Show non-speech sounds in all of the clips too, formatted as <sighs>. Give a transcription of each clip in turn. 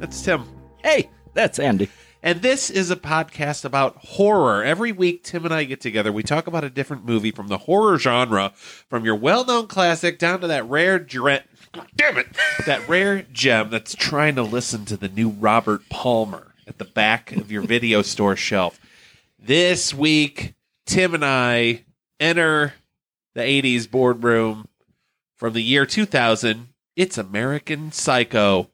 that's Tim. Hey, that's Andy. And this is a podcast about horror. Every week, Tim and I get together. We talk about a different movie from the horror genre, from your well known classic down to that rare dre- Damn it! That rare gem that's trying to listen to the new Robert Palmer at the back of your video store shelf. This week, Tim and I enter the 80s boardroom from the year 2000. It's American Psycho.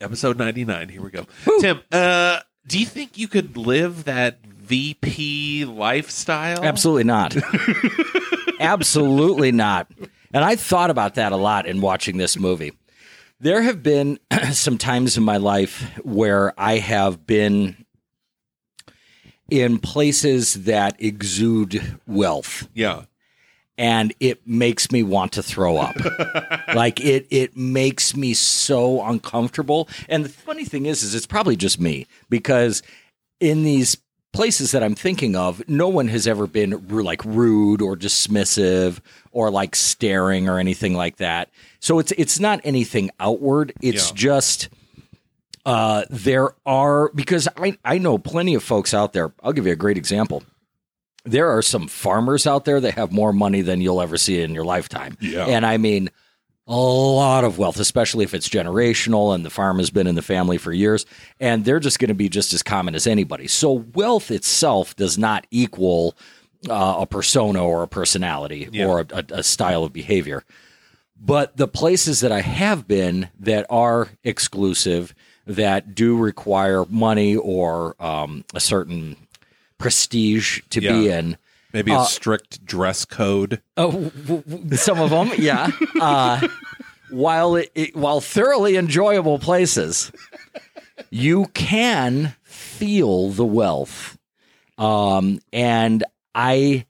Episode 99. Here we go. Tim, uh, do you think you could live that VP lifestyle? Absolutely not. <laughs> Absolutely not. And I thought about that a lot in watching this movie. There have been <clears throat> some times in my life where I have been in places that exude wealth. Yeah. And it makes me want to throw up. <laughs> like it it makes me so uncomfortable. And the funny thing is is it's probably just me because in these places that I'm thinking of, no one has ever been like rude or dismissive or like staring or anything like that. So it's it's not anything outward. It's Yeah. just uh, there are because I, I know plenty of folks out there. I'll give you a great example there are some farmers out there that have more money than you'll ever see in your lifetime. Yeah. And I mean, a lot of wealth, especially if it's generational and the farm has been in the family for years. And they're just going to be just as common as anybody. So wealth itself does not equal uh, a persona or a personality Yeah. or a, a, a style of behavior. But the places that I have been that are exclusive, that do require money or um, a certain prestige to be in. Maybe a Uh, strict dress code. Oh, w- w- some of them, yeah. <laughs> Uh, while it, it, while thoroughly enjoyable places, you can feel the wealth, um, and I,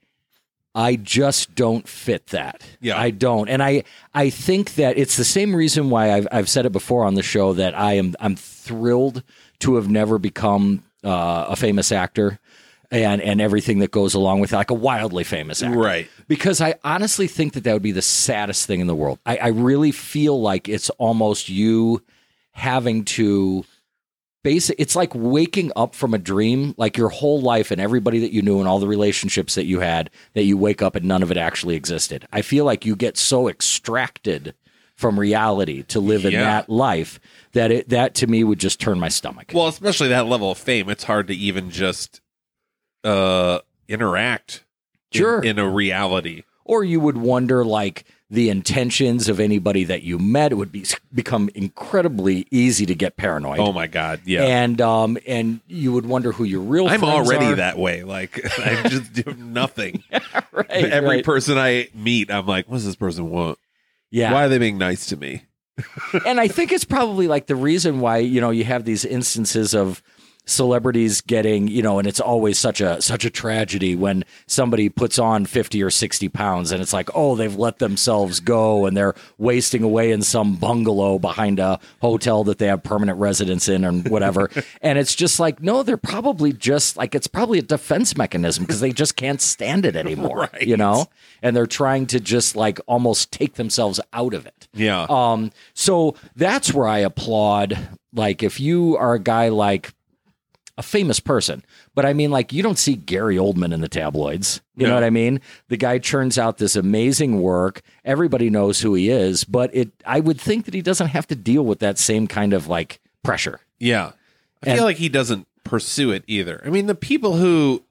I just don't fit that. Yeah. I don't, and I, I think that it's the same reason why I've, I've said it before on the show that I am, I'm thrilled to have never become uh, a famous actor. And, and everything that goes along with it, like a wildly famous actor Right. because I honestly think that that would be the saddest thing in the world. I, I really feel like it's almost you having to basic. It's like waking up from a dream, like your whole life and everybody that you knew and all the relationships that you had. That you wake up and none of it actually existed. I feel like you get so extracted from reality to live in Yeah. that life that it that to me would just turn my stomach. Well, especially that level of fame, it's hard to even just uh interact in- Sure. in, a reality. or you would wonder like the intentions of anybody that you met it would be become incredibly easy to get paranoid Oh my god, yeah. and um and you would wonder who your real I'm already are. that way. Like <laughs> I just do nothing. <laughs> right, Every right. person I meet, I'm like, what does this person want? yeah Why are they being nice to me? and i think it's probably like the reason why you know you have these instances of celebrities getting you know and it's always such a such a tragedy when somebody puts on 50 or 60 pounds and it's like oh they've let themselves go and they're wasting away in some bungalow behind a hotel that they have permanent residence in and whatever <laughs> and it's just like no they're probably just like it's probably a defense mechanism because they just can't stand it anymore <laughs> Right. you know and they're trying to just like almost take themselves out of it Yeah. um, so that's where I applaud. Like, if you are a guy like a famous person, but I mean, like, you don't see Gary Oldman in the tabloids. You know what I mean? The guy churns out this amazing work. Everybody knows who he is, but it. I would think that he doesn't have to deal with that same kind of like pressure. Yeah. I And- feel like he doesn't pursue it either. I mean, the people who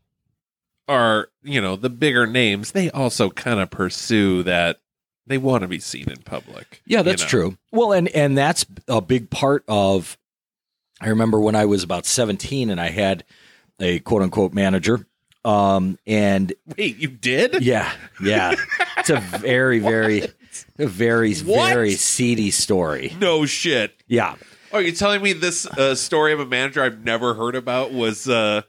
are, you know, the bigger names, they also kind of pursue that they want to be seen in public. Yeah, you that's know? true. Well, and and that's a big part of. I remember when I was about seventeen and I had a quote unquote manager, um, and Wait, you did? Yeah, yeah. It's a very, very, a very, What? very seedy story. No shit. Yeah. Oh, you're telling me this uh, story of a manager I've never heard about was uh,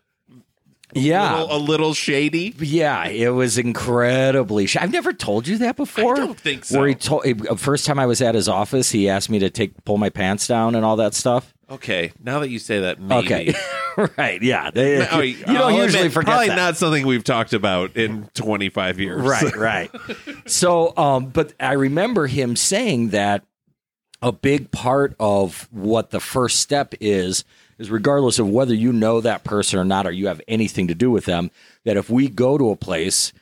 Yeah. little, a little shady? Yeah, it was incredibly. Sh- I've never told you that before. I don't think so. Where he told uh, first time I was at his office, he asked me to take pull my pants down and all that stuff. Okay, now that you say that, maybe. Okay, <laughs> right? Yeah, <laughs> They- Oh, you don't I'll usually admit, forget Probably that. not something we've talked about in 25 years. right, <laughs> right. So, um, but I remember him saying that a big part of what the first step is is regardless of whether you know that person or not, or you have anything to do with them, that if we go to a place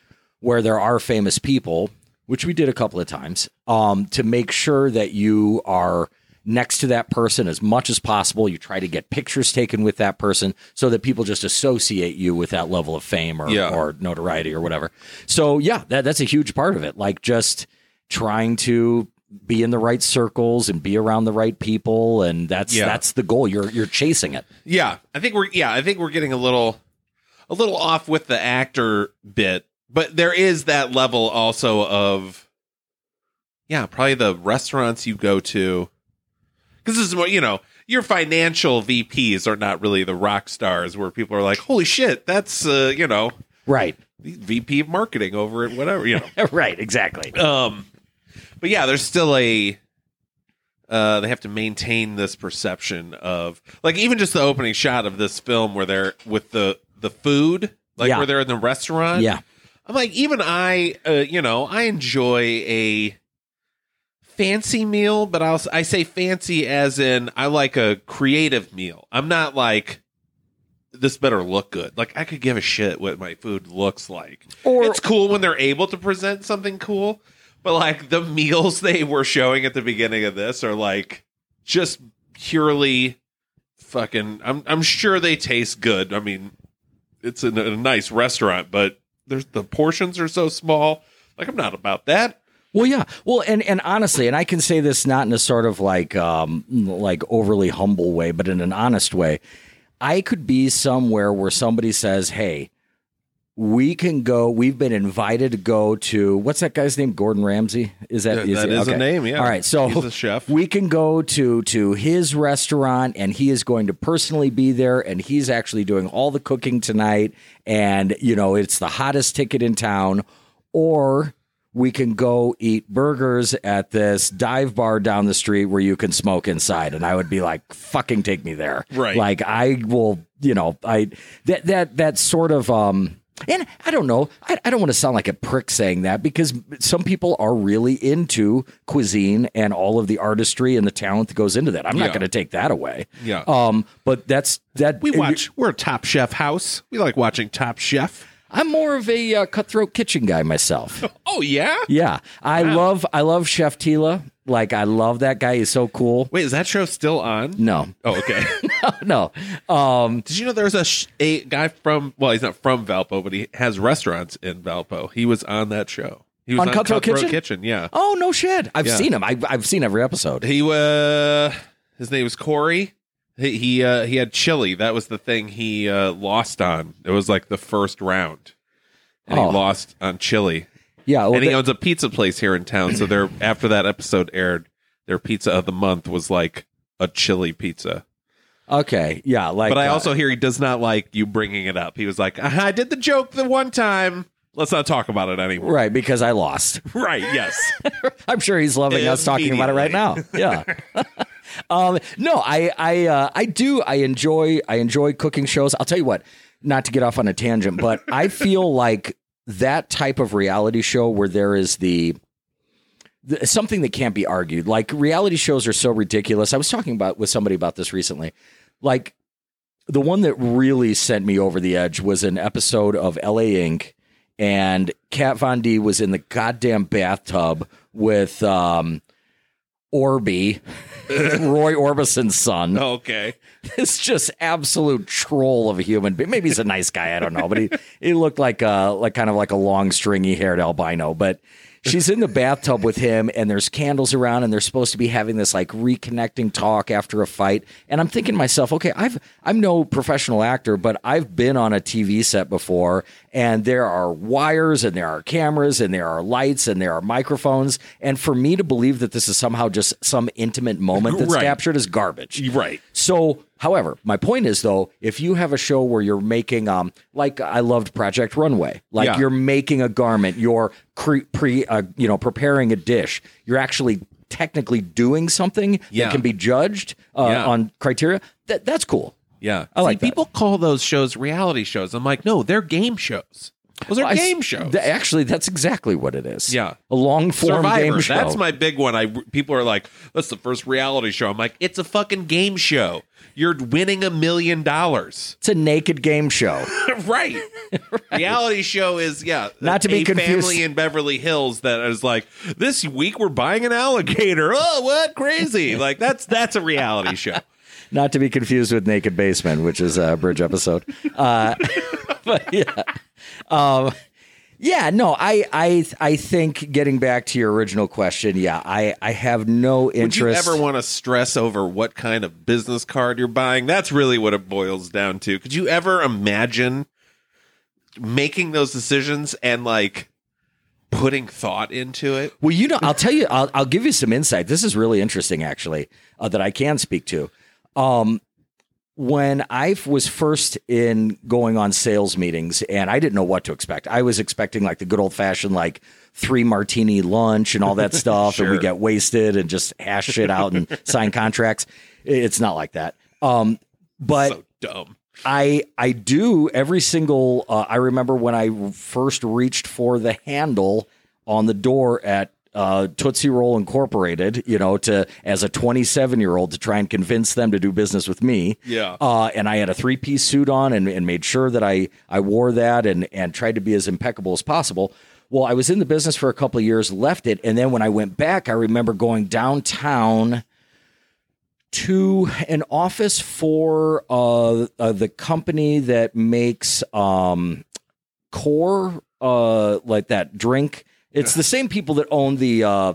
where there are famous people, which we did a couple of times, um, to make sure that you are next to that person as much as possible. You try to get pictures taken with that person so that people just associate you with that level of fame or, Yeah. or notoriety or whatever. So yeah, that, that's a huge part of it. Like just trying to be in the right circles and be around the right people, and that's Yeah. that's the goal. You're you're chasing it. Yeah, I think we're yeah, I think we're getting a little a little off with the actor bit, but there is that level also of yeah, probably the restaurants you go to because this is what you know. Your financial VPs are not really the rock stars where people are like, "Holy shit, that's uh, you know Right, VP of marketing over at whatever you know." <laughs> right, exactly. Um, but yeah, there's still a. Uh, they have to maintain this perception of like even just the opening shot of this film where they're with the the food, like Yeah. where they're in the restaurant. Yeah, I'm like, even I, uh, you know, I enjoy a fancy meal, but I'll I say fancy as in I like a creative meal. I'm not like this better look good. Like I could give a shit what my food looks like. Or- it's cool when they're able to present something cool, but like the meals <laughs> they were showing at the beginning of this are like just purely fucking I'm I'm sure they taste good. I mean, it's in a, a nice restaurant, but there's the portions are so small. Like I'm not about that. Well, yeah. Well, and and honestly, and I can say this not in a sort of like um like overly humble way, but in an honest way. I could be somewhere where somebody says, "Hey, we can go. We've been invited to go to what's that guy's name? Gordon Ramsay? Is that Yeah, that is a okay. name, yeah. All right. So He's a chef. We can go to to his restaurant, and he is going to personally be there, and he's actually doing all the cooking tonight, and you know it's the hottest ticket in town, or we can go eat burgers at this dive bar down the street where you can smoke inside and i would be like fucking take me there Right. like i will you know i that that that sort of um and I don't know. I, I don't want to sound like a prick saying that because some people are really into cuisine and all of the artistry and the talent that goes into that. I'm not Yeah. going to take that away. Yeah. Um. But that's that. We watch. We're a Top Chef house. We like watching Top Chef. I'm more of a uh, cutthroat kitchen guy myself. <laughs> Oh yeah. Yeah, I love I love Chef Tila. Like I love that guy. He's so cool. Wait, is that show still on? No, Oh, okay. <laughs> no. Um, Did you know there's a sh- a guy from? Well, he's not from Valpo, but he has restaurants in Valpo. He was on that show. He was On Cutthroat Kitchen? Kitchen. Yeah. oh no shit. I've Yeah. seen him. I've I've seen every episode. He uh his name was Corey. He he, uh, he had chili. That was the thing he uh, lost on. It was like the first round, and Oh. he lost on chili. Yeah. Well, and he owns a pizza place here in town. So their <clears throat> after that episode aired, their pizza of the month was like a chili pizza. okay. Yeah. Like. But I uh, also hear he does not like you bringing it up. He was like, I did the joke the one time. Let's not talk about it anymore. right because I lost. <laughs> Right? Yes. <laughs> I'm sure he's loving us talking about it right now. Yeah. <laughs> um, no, I I uh, I do I enjoy I enjoy cooking shows. I'll tell you what, not to get off on a tangent, but I feel like that type of reality show where there is the th- something that can't be argued. Like reality shows are so ridiculous. I was talking about with somebody about this recently. Like the one that really sent me over the edge was an episode of LA Ink And Kat Von D was in the goddamn bathtub with um, Orby, <laughs> <laughs> Roy Orbison's son. okay. <laughs> This just absolute troll of a human being. Maybe he's a nice guy. I don't know, but he, he looked like a like kind of like a long stringy haired albino. But she's in the bathtub with him, and there's candles around, and they're supposed to be having this like reconnecting talk after a fight. And I'm thinking to myself, okay, I've I'm no professional actor, but I've been on a TV set before, and there are wires, and there are cameras, and there are lights, and there are microphones. And for me to believe that this is somehow just some intimate moment that's Right. captured is garbage. Right. So, however, my point is though, if you have a show where you're making, um, like I loved Project Runway, like Yeah. you're making a garment, you're cre- pre, uh, you know, preparing a dish, you're actually technically doing something Yeah. that can be judged uh, Yeah. on criteria. That that's cool. Yeah. I like See, that. people call those shows reality shows. I'm like, no, they're game shows. Those are s- game shows. actually, that's exactly what it is. Yeah. a long form game show. That's my big one. I people are like, that's the first reality show. I'm like, it's a fucking game show. You're winning a million dollars. it's a naked game show. <laughs> right. Reality show is yeah. Not to be confused- family in Beverly Hills that is like this week we're buying an alligator. Oh, what crazy! <laughs> Like that's that's a reality show. Not to be confused with Naked Basement, which is a bridge episode. Uh, <laughs> but yeah, um, yeah. No, I, I, I think getting back to your original question, yeah, I, I have no Would you interest. ever want to stress over what kind of business card you're buying? That's really what it boils down to. Could you ever imagine making those decisions and like putting thought into it? well, you know, I'll tell you, I'll, I'll give you some insight. This is really interesting, actually, uh, that I can speak to. Um, when I was first in going on sales meetings and I didn't know what to expect. I was expecting like the good old fashioned like three martini lunch and all that <laughs> stuff and we get wasted and just hash shit out and <laughs> sign contracts. It's not like that. Um but so dumb. I I do every single. Uh, I remember when I first reached for the handle on the door at uh, Tootsie Roll Incorporated. You know, to as a 27 year old to try and convince them to do business with me. Yeah. Uh, and I had a three piece suit on and, and made sure that I I wore that and and tried to be as impeccable as possible. Well, I was in the business for a couple of years, left it, and then when I went back, I remember going downtown to an office for uh, uh, the company that makes um, core uh, like that drink. It's the same people that own the uh,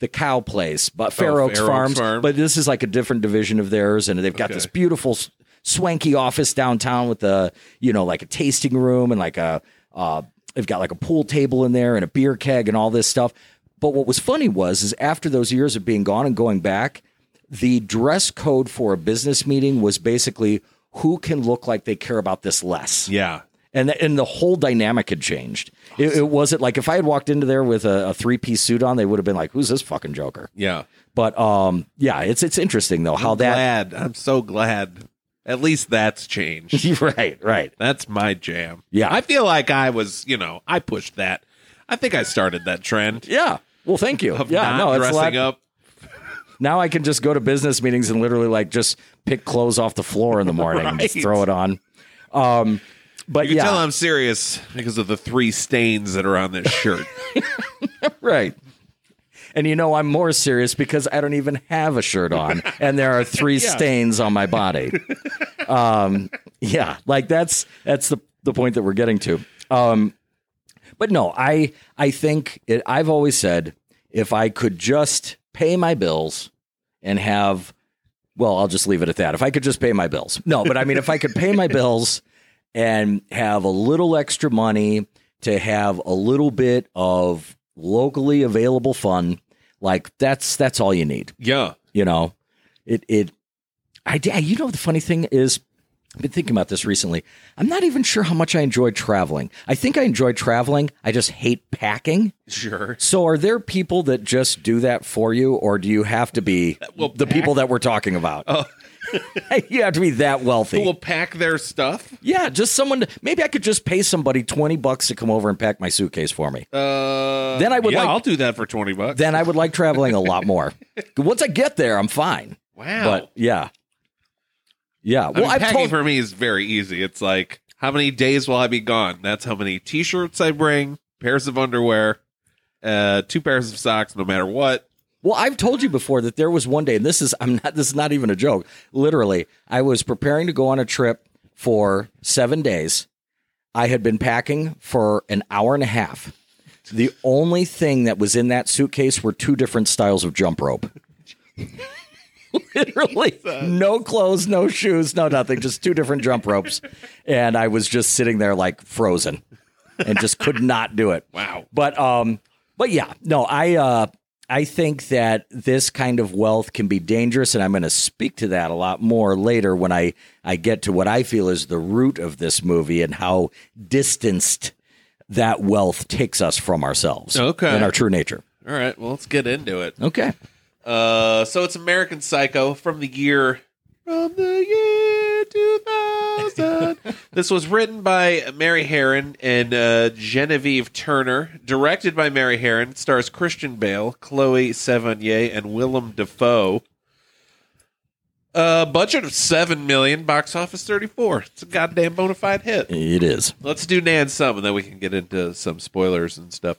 the cow place, but Fair Oh, Oaks Fair Oaks Farms. Farm. But this is like a different division of theirs, and they've got Okay. this beautiful, s- swanky office downtown with a you know like a tasting room and like a uh, they've got like a pool table in there and a beer keg and all this stuff. But what was funny was is after those years of being gone and going back, the dress code for a business meeting was basically who can look like they care about this less Yeah. And the, and the whole dynamic had changed. It, it wasn't like if I had walked into there with a, a three piece suit on, they would have been like, "Who's this fucking joker?" Yeah. But um, yeah, it's it's interesting though how I'm that glad. I'm so glad. At least that's changed. <laughs> right right That's my jam. Yeah. I feel like I was, you know, I pushed that. I think I started that trend yeah. Well, thank you. of yeah, no, it's dressing up. Now I can just go to business meetings and literally like just pick clothes off the floor in the morning and just <laughs> throw it on. Um, but You can yeah, tell I'm serious because of the three stains that are on this shirt. <laughs> right. And you know I'm more serious because I don't even have a shirt on, <laughs> and there are three stains on my body. Um, yeah, like that's that's the the point that we're getting to. Um, but no, I I think it, I've always said if I could just pay my bills and have, well, I'll just leave it at that. If I could just pay my bills, no, but I mean if I could pay my <laughs> bills and have a little extra money to have a little bit of locally available fun, like that's that's all you need. Yeah. you know it it i you know the funny thing is i've been thinking about this recently. I'm not even sure how much i enjoy traveling. I think i enjoy traveling. I just hate packing. Sure. so are there people that just do that for you or do you have to be Well, the people that we're talking about oh. <laughs> you have to be that wealthy Who will pack their stuff? yeah just someone to, maybe i could just pay somebody 20 bucks to come over and pack my suitcase for me Uh, Then I would yeah, like- I'll do that for 20 bucks. then i would like traveling a lot <laughs> more once i get there i'm fine wow. but yeah yeah I well mean, i've packing told for me is very easy. It's like, how many days will I be gone? That's how many t shirts I bring, pairs of underwear, uh, two pairs of socks, no matter what. Well, I've told you before that there was one day, and this is I'm not this is not even a joke. Literally, I was preparing to go on a trip for seven days. I had been packing for an hour and a half. The only thing that was in that suitcase were two different styles of jump rope. <laughs> Literally, no clothes, no shoes, no nothing, just two different jump ropes. And I was just sitting there like frozen and just could not do it. Wow. But um but yeah, no, I uh I think that this kind of wealth can be dangerous and I'm going to speak to that a lot more later when I I get to what I feel is the root of this movie and how distanced that wealth takes us from ourselves Okay. and our true nature. All right. Well, let's get into it. Okay. Uh, so it's American Psycho from the year from the year 2000. <laughs> this was written by Mary Harron and uh, Guinevere Turner, directed by Mary Harron, stars Christian Bale, Chloe Sevigny, and Willem Dafoe. Uh, budget of seven million, box office thirty-four. It's a goddamn bona fide hit. It is. Let's do Nan some, and then we can get into some spoilers and stuff.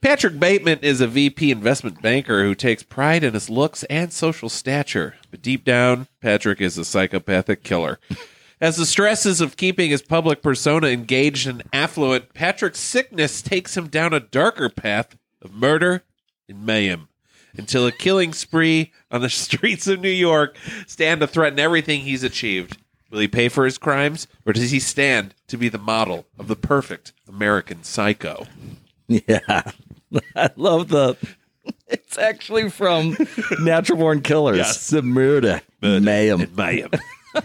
Patrick Bateman is a VP investment banker who takes pride in his looks and social stature, but deep down, Patrick is a psychopathic killer. <laughs> As the stresses of keeping his public persona engaged and affluent, Patrick's sickness takes him down a darker path of murder and mayhem until a killing spree on the <laughs> streets of New York stand to threaten everything he's achieved. Will he pay for his crimes, or does he stand to be the model of the perfect American psycho? <laughs> Yeah. <laughs> I love the it's actually from Natural Born Killers. Yes. The murder. Mayhem. <laughs> Mayhem. <laughs>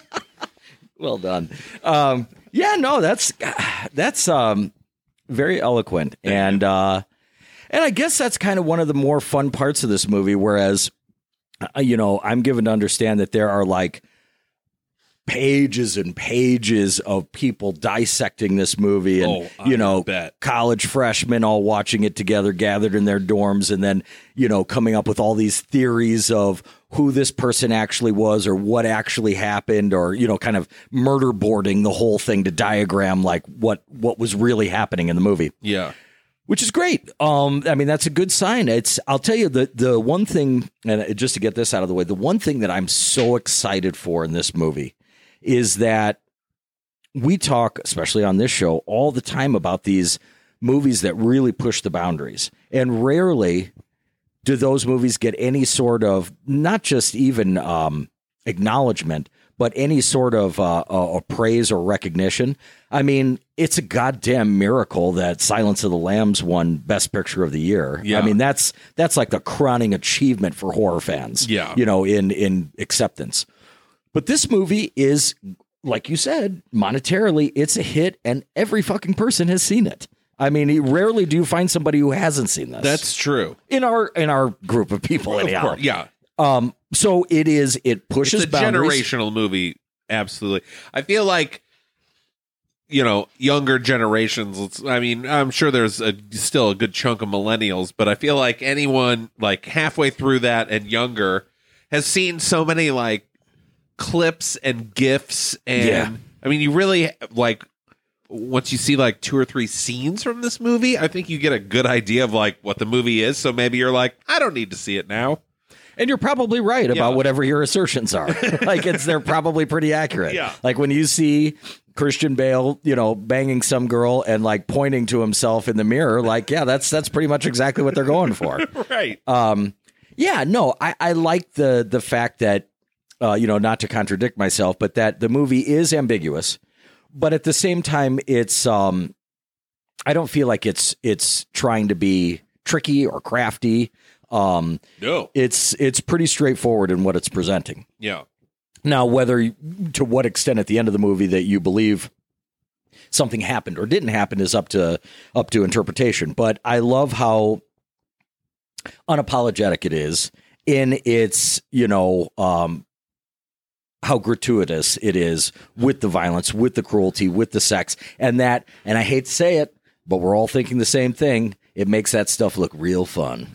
Well done. Um, yeah, no, that's that's um, very eloquent, and uh, and I guess that's kind of one of the more fun parts of this movie. Whereas, uh, you know, I'm given to understand that there are like pages and pages of people dissecting this movie, and Oh, you know, bet. college freshmen all watching it together, gathered in their dorms, and then you know, coming up with all these theories of who this person actually was or what actually happened or you know kind of murder boarding the whole thing to diagram like what what was really happening in the movie yeah. which is great um i mean that's a good sign it's i'll tell you the the one thing and just to get this out of the way the one thing that i'm so excited for in this movie is that we talk especially on this show all the time about these movies that really push the boundaries and rarely do those movies get any sort of not just even um, acknowledgement, but any sort of uh, uh, praise or recognition? I mean, it's a goddamn miracle that Silence of the Lambs won Best Picture of the Year. Yeah. I mean, that's that's like the crowning achievement for horror fans. Yeah. you know, in in acceptance. But this movie is, like you said, monetarily, it's a hit, and every fucking person has seen it. I mean, rarely do you find somebody who hasn't seen this That's true. in our in our group of people Of anyhow. course. Yeah. Um so it is it pushes It's a boundaries. generational movie. Absolutely. I feel like you know younger generations i mean i'm sure there's a, still a good chunk of millennials but i feel like anyone like halfway through that and younger has seen so many like clips and gifs and Yeah. i mean you really like once you see like two or three scenes from this movie i think you get a good idea of like what the movie is so maybe you're like i don't need to see it now And you're probably right about Yeah. whatever your assertions are. <laughs> like it's they're probably pretty accurate. Yeah. Like when you see Christian Bale, you know, banging some girl and like pointing to himself in the mirror, like, yeah, that's that's pretty much exactly what they're going for. <laughs> right Um, yeah, no, I, I like the the fact that uh, you know, not to contradict myself, but that the movie is ambiguous, but at the same time, it's um, I don't feel like it's it's trying to be tricky or crafty. Um, no it's it's pretty straightforward in what it's presenting. yeah Now, whether to what extent at the end of the movie that you believe something happened or didn't happen is up to up to interpretation. But I love how unapologetic it is in its you know um, how gratuitous it is with the violence, with the cruelty, with the sex, and that. And I hate to say it, but we're all thinking the same thing. It makes that stuff look real fun.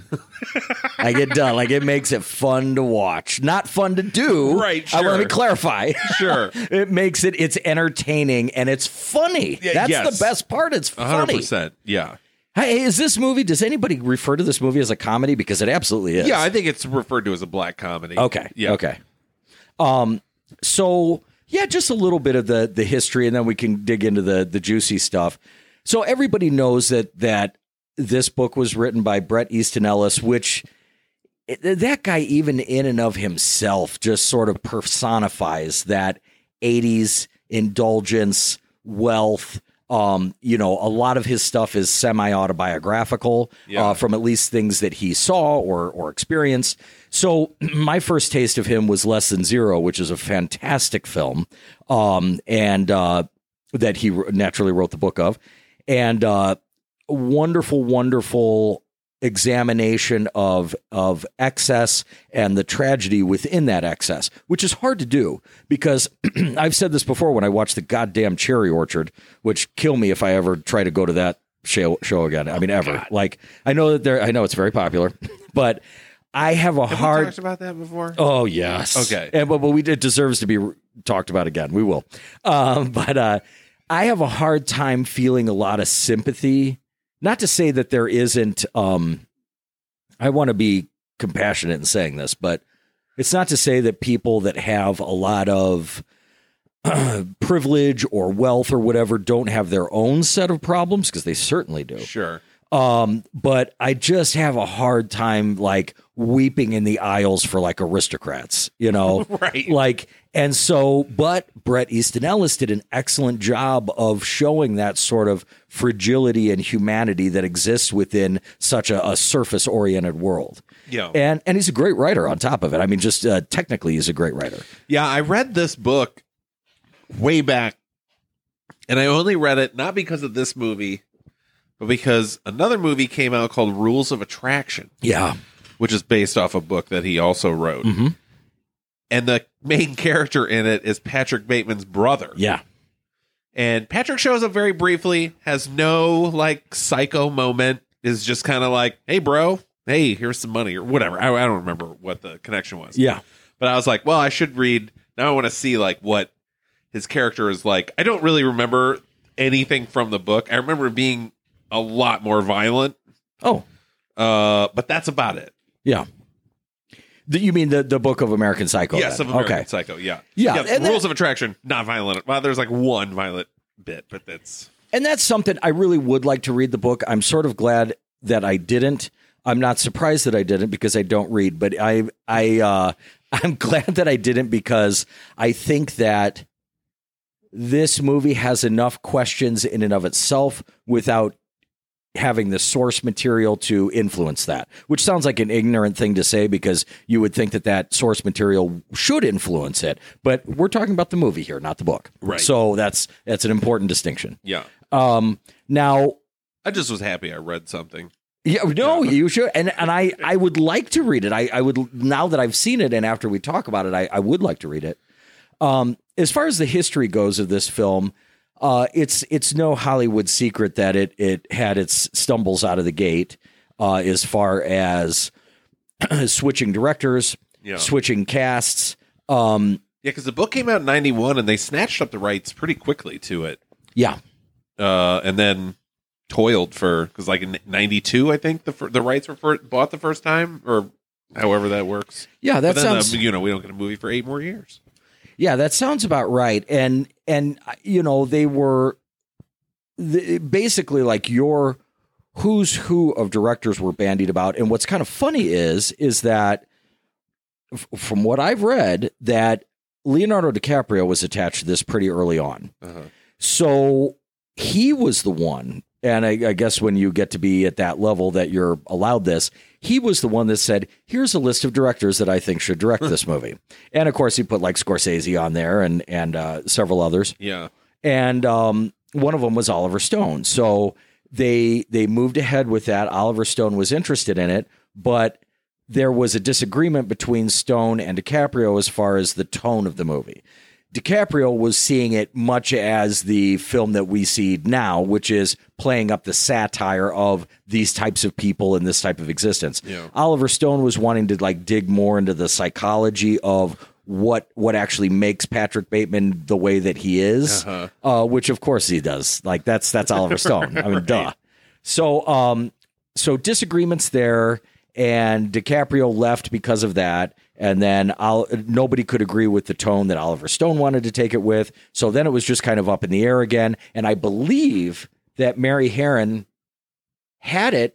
I get done. Like it makes it fun to watch, not fun to do. Right, I want to clarify. Sure. <laughs> it makes it. It's entertaining and it's funny. Yeah, That's yes. the best part. It's funny. 100% yeah Hey, is this movie? Does anybody refer to this movie as a comedy? Because it absolutely is. Yeah, I think it's referred to as a black comedy. Okay. Yeah. Okay. Um. So yeah, just a little bit of the the history, and then we can dig into the the juicy stuff. So everybody knows that that this book was written by Bret Easton Ellis, which that guy, even in and of himself, just sort of personifies that 80s indulgence, wealth. Um, you know, a lot of his stuff is semi autobiographical Yeah. uh, from at least things that he saw or or experienced. So <clears throat> my first taste of him was Less Than Zero, which is a fantastic film, um, and uh, that he naturally wrote the book of, and uh, wonderful, wonderful examination of of excess and the tragedy within that excess, which is hard to do because <clears throat> I've said this before when I watched the goddamn Cherry Orchard, which kill me if I ever try to go to that show show again. I mean, ever. Like I know that there, I know it's very popular, <laughs> but I have a Have we hard. talked about that before? Oh yes. Okay. And but, but we it deserves to be re- talked about again. We will. Um, <laughs> but uh, I have a hard time feeling a lot of sympathy. Not to say that there isn't. Um, I want to be compassionate in saying this, but it's not to say that people that have a lot of <clears throat> privilege or wealth or whatever don't have their own set of problems because they certainly do. Sure. Um, but I just have a hard time like weeping in the aisles for like aristocrats, you know? <laughs> Right. Like, and so, but Bret Easton Ellis did an excellent job of showing that sort of fragility and humanity that exists within such a, a surface oriented world. Yeah. And and he's a great writer on top of it. I mean, just uh, technically, he's a great writer. Yeah, I read this book way back, and I only read it not because of this movie, but because another movie came out called Rules of Attraction, Yeah. Which is based off a book that he also wrote. Mhm. And the main character in it is Patrick Bateman's brother. Yeah. And Patrick shows up very briefly, has no like psycho moment, is just kind of like, hey, bro, hey, here's some money or whatever. I, I don't remember what the connection was. Yeah. But I was like, well, I should read. Now I want to see like what his character is like. I don't really remember anything from the book. I remember being a lot more violent, Oh, uh, but that's about it. Yeah. The, you mean the, the book of American Psycho? yes, then? of American okay. Psycho. Yeah, Yeah, and Rules of Attraction, not violent. Well, there's like one violent bit, but that's And that's something I really would like to read the book. I'm sort of glad that I didn't. I'm not surprised that I didn't because I don't read, but I I uh <laughs> I'm glad that I didn't because I think that this movie has enough questions in and of itself without having the source material to influence that, which sounds like an ignorant thing to say because you would think that that source material should influence it. But we're talking about the movie here, not the book. Right. So that's that's an important distinction. yeah. Um, now, I just was happy I read something. yeah, no, you should, and and I I would like to read it. I I would now that I've seen it, and after we talk about it, I I would like to read it. Um, as far as the history goes of this film, uh, it's it's no Hollywood secret that it it had its stumbles out of the gate, uh, as far as <clears throat> switching directors, Yeah. switching casts. Um, Yeah, because the book came out in '91, and they snatched up the rights pretty quickly to it, yeah, uh, and then toiled for because like in '92, I think the the rights were for, bought the first time, or however that works. yeah, that but then sounds the, you know we don't get a movie for eight more years. Yeah, that sounds about right. And and you know they were the, basically like your who's who of directors were bandied about. And what's kind of funny is is that f- from what I've read that Leonardo DiCaprio was attached to this pretty early on. Uh-huh. So he was the one, and I, I guess when you get to be at that level that you're allowed this, he was the one that said, "Here's a list of directors that I think should direct this movie." And of course, he put like Scorsese on there and and uh, several others, Yeah, and um, one of them was Oliver Stone. So they they moved ahead with that. Oliver Stone was interested in it, but there was a disagreement between Stone and DiCaprio as far as the tone of the movie. DiCaprio was seeing it much as the film that we see now, which is playing up the satire of these types of people and this type of existence. Yeah. Oliver Stone was wanting to like dig more into the psychology of what what actually makes Patrick Bateman the way that he is, Uh-huh. uh, which of course he does. Like that's that's Oliver <laughs> Stone. I mean, duh. So um, so disagreements there, and DiCaprio left because of that. And then I'll, nobody could agree with the tone that Oliver Stone wanted to take it with. So then it was just kind of up in the air again. And I believe that Mary Harron had it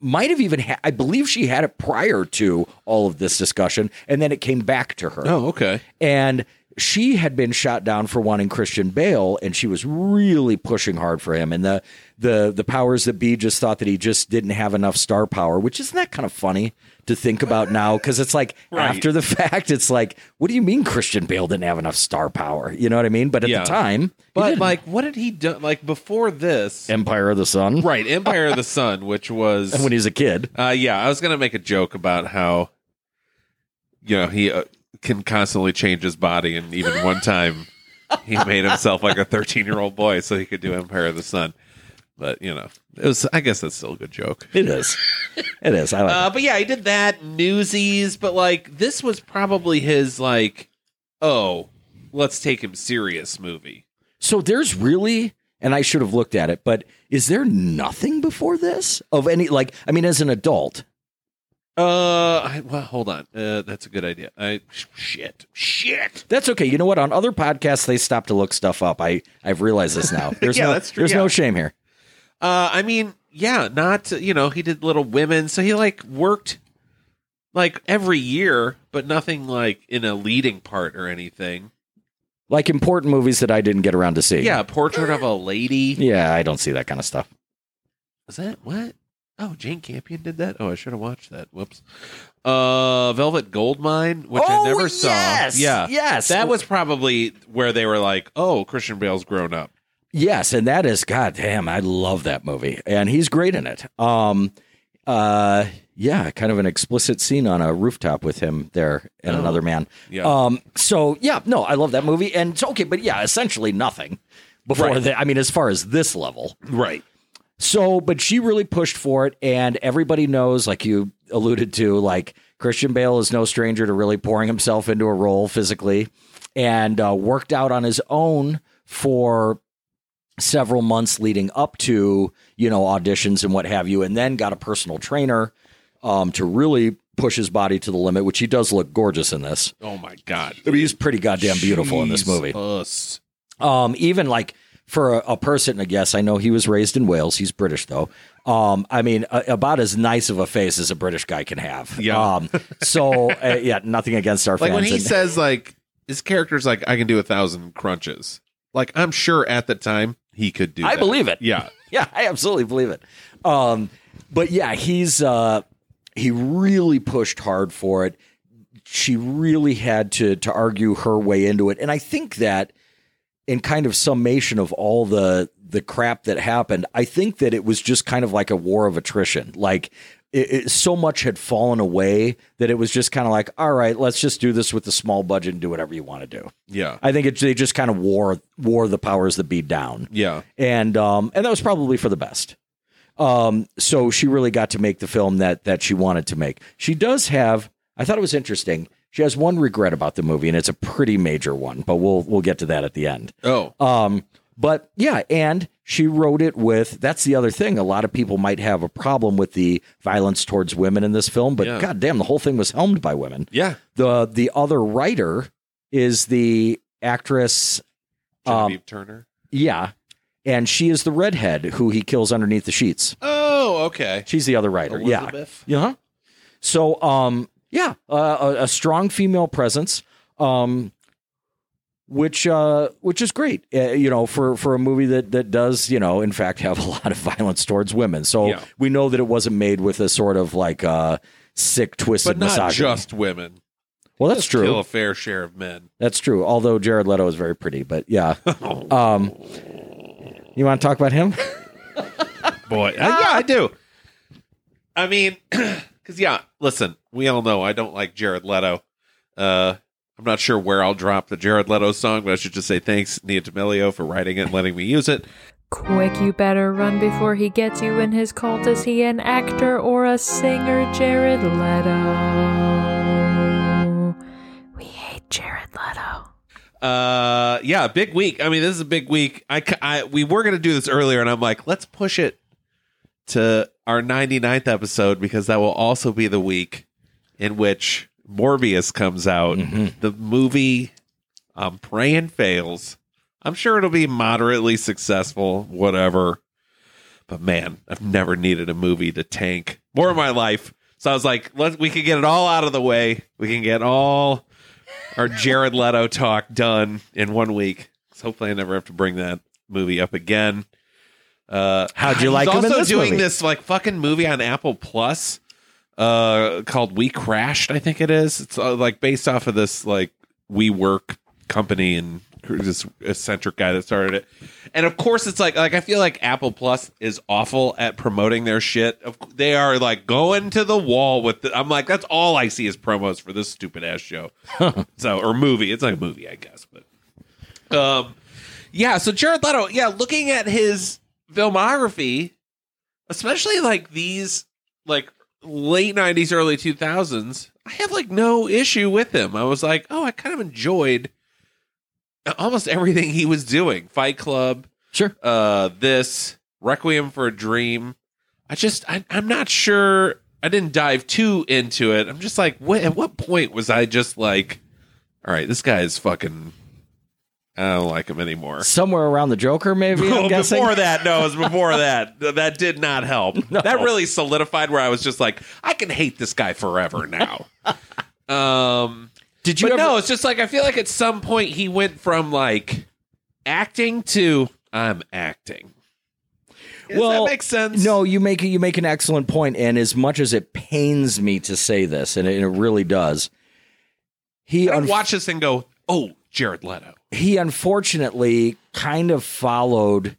might have even ha- I believe she had it prior to all of this discussion and then it came back to her. Oh, okay. And she had been shot down for wanting Christian Bale, and she was really pushing hard for him. And the the the powers that be just thought that he just didn't have enough star power, which isn't that kind of funny to think about now? Because it's like <laughs> Right. after the fact, it's like, what do you mean Christian Bale didn't have enough star power? You know what I mean? But at Yeah. the time, But like, what did he do? Like before this, Empire of the Sun, right? Empire of the Sun, which was <laughs> when he was a kid. Uh, yeah, I was gonna make a joke about how, you know, he uh, can constantly change his body, and even one time he made himself like a thirteen-year-old boy so he could do Empire of the Sun. But you know, it was. I guess that's still a good joke. It is. It is. I like. Uh, but yeah, he did that Newsies, but like this was probably his like, oh, let's take him serious movie. So there's really, and I should have looked at it, but is there nothing before this of any like? I mean, as an adult, Uh, I, well, hold on. Uh, that's a good idea. I shit, shit. that's okay. You know what? On other podcasts, they stop to look stuff up. I I've realized this now. <laughs> There's Yeah, no that's true, there's yeah. no shame here. Uh, I mean, yeah, not you know he did Little Women, so he like worked like every year, but nothing like in a leading part or anything. Like important movies that I didn't get around to see. Yeah, Portrait of a Lady. yeah. I don't see that kind of stuff. Was that what? Oh, Jane Campion did that. Oh, I should have watched that. Whoops. Uh, Velvet Goldmine, which I Oh, never saw. yes, Yeah, yes. that was probably where they were like, "Oh, Christian Bale's grown up." Yes, and that is god damn, I love that movie. And he's great in it. Um uh yeah, kind of an explicit scene on a rooftop with him there and Oh. another man. Yeah. Um so yeah, no, I love that movie and it's okay, but yeah, essentially nothing before Right. that. I mean as far as this level. Right. So, but she really pushed for it, and everybody knows, like you alluded to, like Christian Bale is no stranger to really pouring himself into a role physically, and uh, worked out on his own for several months leading up to you know auditions and what have you, and then got a personal trainer um, to really push his body to the limit, which he does look gorgeous in this. Oh my god. I mean, he's pretty goddamn beautiful in this movie. Jesus. Um, even like for a, a person, I guess I know he was raised in Wales. He's British though. Um, I mean, a, about as nice of a face as a British guy can have. Yeah. Um, so uh, yeah, nothing against our Like fans. Like when he And- says like his character's like, "I can do a thousand crunches." Like I'm sure at the time he could do. I that. believe it. Yeah. <laughs> yeah, I absolutely believe it. Um, but yeah, he's uh, he really pushed hard for it. She really had to to argue her way into it, and I think that in kind of summation of all the the crap that happened, I think that it was just kind of like a war of attrition. Like it, it, so much had fallen away that it was just kind of like, all right, let's just do this with a small budget and do whatever you want to do. Yeah. I think it, they just kind of wore wore the powers that be down Yeah. and um, and that was probably for the best. Um, so she really got to make the film that that she wanted to make. She does have. I thought it was interesting. She has one regret about the movie, and it's a pretty major one, but we'll we'll get to that at the end. Oh. Um, but yeah, and she wrote it with. That's the other thing. A lot of people might have a problem with the violence towards women in this film, but Yeah. god damn, the whole thing was helmed by women. Yeah. The the other writer is the actress Um, Turner. yeah. And she is the redhead who he kills underneath the sheets. Oh, okay. She's the other writer. Elizabeth? Yeah. Yeah. So, um, yeah, uh, a, a strong female presence, um, which uh, which is great. Uh, you know, for for a movie that that does, you know, in fact, have a <laughs> lot of violence towards women. So Yeah. we know that it wasn't made with a sort of like uh, sick, twisted But not misogyny. just women. well, that's true. A fair share of men. That's true. Although Jared Leto is very pretty, but yeah. <laughs> Um, you want to talk about him? Boy, yeah, I do. I mean, <clears throat> because yeah, listen, we all know I don't like Jared Leto. Uh, I'm not sure where I'll drop the Jared Leto song, but I should just say thanks, Nia D'Amelio, for writing it and letting me use it. Quick, you better run before he gets you in his cult. Is he an actor or a singer? Jared Leto. We hate Jared Leto. Uh, yeah, big week. I mean, this is a big week. I, c- I- we were gonna do this earlier, and I'm like, let's push it to our 99th episode because that will also be the week in which Morbius comes out. Mm-hmm. The movie, um, I'm praying fails. I'm sure it'll be moderately successful, whatever. But man, I've never needed a movie to tank more in my life. So I was like, let we can get it all out of the way. We can get all our Jared Leto talk done in one week. So hopefully, I never have to bring that movie up again. Uh, How'd you like him in also this doing movie? this like fucking movie on Apple Plus uh called We Crashed, I think it is. It's uh, like based off of this like We Work company and this eccentric guy that started it. And of course it's like like I feel like Apple Plus is awful at promoting their shit. They are like going to the wall with the, I'm like that's all I see is promos for this stupid ass show. <laughs> so or movie. It's like a movie, I guess, but um yeah, so Jared Leto, yeah, looking at his filmography, especially like these like late 90s early 2000s i have like no issue with him. I was like oh i kind of enjoyed almost everything he was doing. Fight club Sure. uh this requiem for a dream. I just I, i'm not sure i didn't dive too into it. I'm just like what, at what point was i just like all right this guy is fucking i don't like him anymore Somewhere around the Joker, maybe. <laughs> Well, before that, no, it was <laughs> before that. That did not help. That really solidified where I was just like, I can hate this guy forever now. <laughs> um, Did you but ever? no, it's just like I feel like at some point he went from like acting to I'm acting. Does Well, that make sense? No, you make you make an excellent point, and as much as it pains me to say this, and it, and it really does, he I un- watch this and go, oh, Jared Leto. He unfortunately kind of followed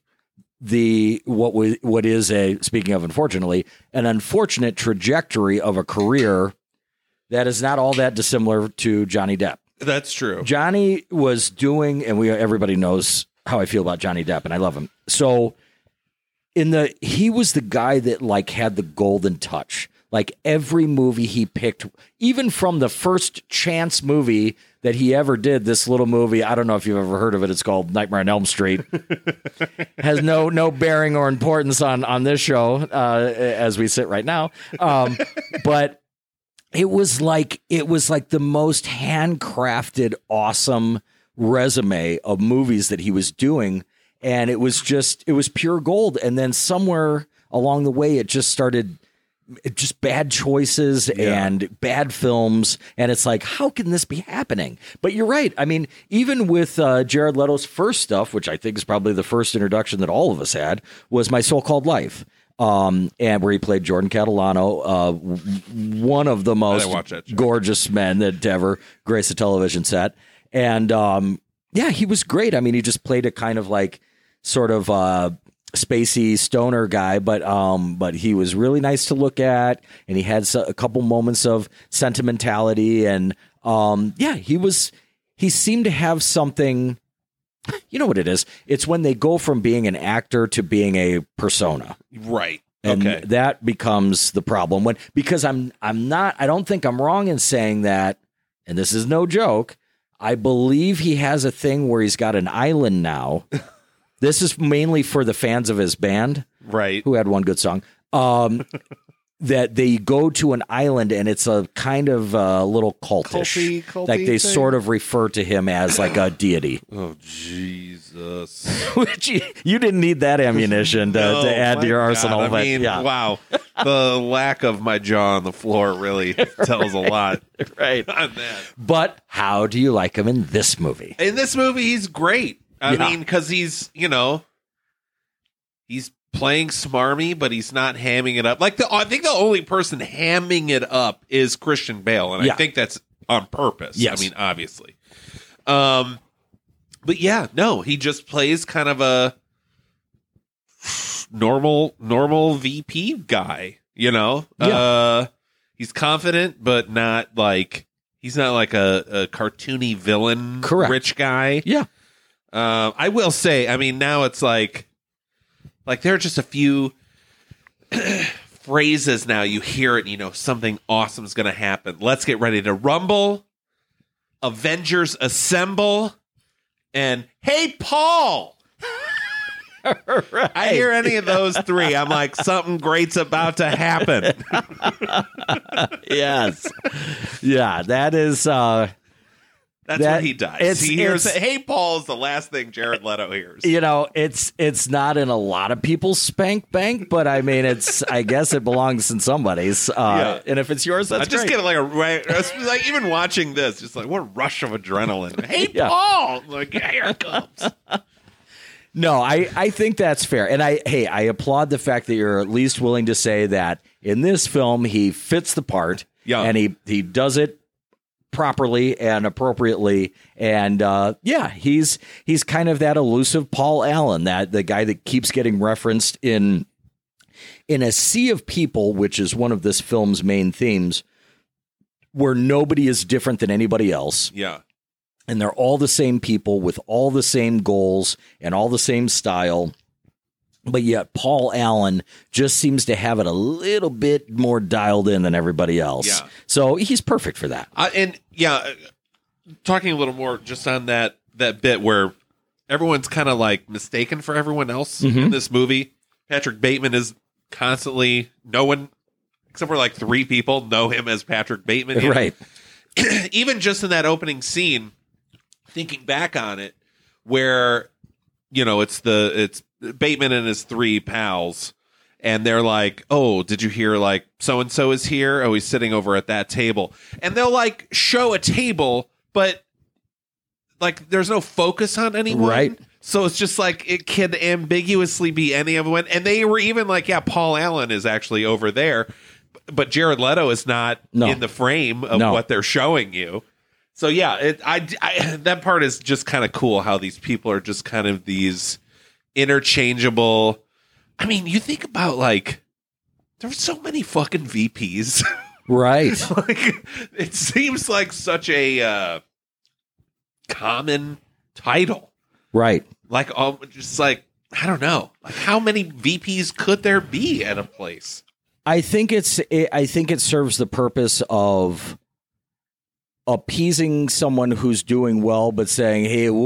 the what was what is a speaking of unfortunately an unfortunate trajectory of a career that is not all that dissimilar to Johnny Depp. That's true. Johnny was doing, and we everybody knows how I feel about Johnny Depp, and I love him. So, in the he was the guy that like had the golden touch. Like every movie he picked, even from the first chance movie that he ever did, this little movie. I don't know if you've ever heard of it. It's called Nightmare on Elm Street. <laughs> Has no no bearing or importance on on this show uh, as we sit right now. Um, <laughs> but it was like it was like the most handcrafted awesome resume of movies that he was doing and it was just it was pure gold and then somewhere along the way it just started just bad choices and bad films and it's like how can this be happening? But you're right. I mean even with uh, jared leto's first stuff which i think is probably the first introduction that all of us had was my so-called life um, and where he played jordan catalano uh, one of the most gorgeous men that ever graced a television set. And um, yeah he was great. I mean he just played a kind of like sort of uh, spacey stoner guy, but um, but he was really nice to look at, and he had a couple moments of sentimentality, and um, yeah, he was. He seemed to have something. You know what it is? It's when they go from being an actor to being a persona. Right. And okay. that becomes the problem when because I'm I'm not I don't think I'm wrong in saying that, and this is no joke. I believe he has a thing where he's got an island now. This is mainly for the fans of his band Right. who had one good song. Um, <laughs> that they go to an island and it's a kind of uh, little cultish. Culty- culty like they thing? sort of refer to him as like a deity. <laughs> Oh Jesus. <laughs> Which you, you didn't need that ammunition to, Oh, to add to your God. arsenal. I but mean, yeah, wow. The lack of my jaw on the floor really tells a lot right. on that. But how do you like him in this movie? In this movie, he's great. I Yeah. mean, because he's, you know, he's playing smarmy, but he's not hamming it up. Like, the, I think the only person hamming it up is Christian Bale. And Yeah. I think that's on purpose. Yes. I mean, obviously. Um, but yeah, no, he just plays kind of a normal normal VP guy, you know? Yeah. Uh he's confident but not like he's not like a, a cartoony villain Correct. rich guy. Yeah. Um I will say, I mean now it's like like there are just a few <clears throat> phrases now you hear it and you know something awesome is going to happen. Let's get ready to rumble. Avengers assemble and hey Paul. <laughs> I hear any of those three, I'm like something great's about to happen. <laughs> yes. Yeah, that is uh That's That- what he does. it's- he hears, "Hey, Paul" is the last thing Jared Leto hears. you know, it's it's not in a lot of people's spank bank, but I mean, it's I guess it belongs in somebody's. Uh, Yeah. And if it's yours, that's I just great. get like a right, like even watching this, just like what a rush of adrenaline. <laughs> Hey, Yeah. Paul, like here it comes. <laughs> No, I, I think that's fair. And I hey, I applaud the fact that you're at least willing to say that in this film he fits the part. Yeah. And he he does it properly and appropriately. And uh, yeah, he's he's kind of that elusive Paul Allen, that the guy that keeps getting referenced in in a sea of people, which is one of this film's main themes, where nobody is different than anybody else Yeah, and they're all the same people with all the same goals and all the same style. But yet, Paul Allen just seems to have it a little bit more dialed in than everybody else. Yeah. So he's perfect for that. uh, and yeah, talking a little more just on that that bit where everyone's kind of like mistaken for everyone else Mm-hmm. in this movie. Patrick Bateman is constantly no one except for like three people know him as Patrick Bateman. <laughs> Right. <clears throat> even just in that opening scene, thinking back on it, where you know it's the it's Bateman and his three pals, and they're like, "Oh, did you hear like so and so is here? Oh, he's sitting over at that table," and they'll like show a table, but like there's no focus on anyone, Right. So it's just like it can ambiguously be any of them. and they were even like, "Yeah, Paul Allen is actually over there." But Jared Leto is not No. in the frame of No. what they're showing you. So yeah, it, I, I that part is just kind of cool how these people are just kind of these interchangeable. I mean, you think about like there there's so many fucking VPs. <laughs> Right. <laughs> like it seems like such a uh, common title. right. Like um, just like I don't know, like how many VPs could there be at a place? I think it's it, I think it serves the purpose of appeasing someone who's doing well but saying, "Hey, whoa,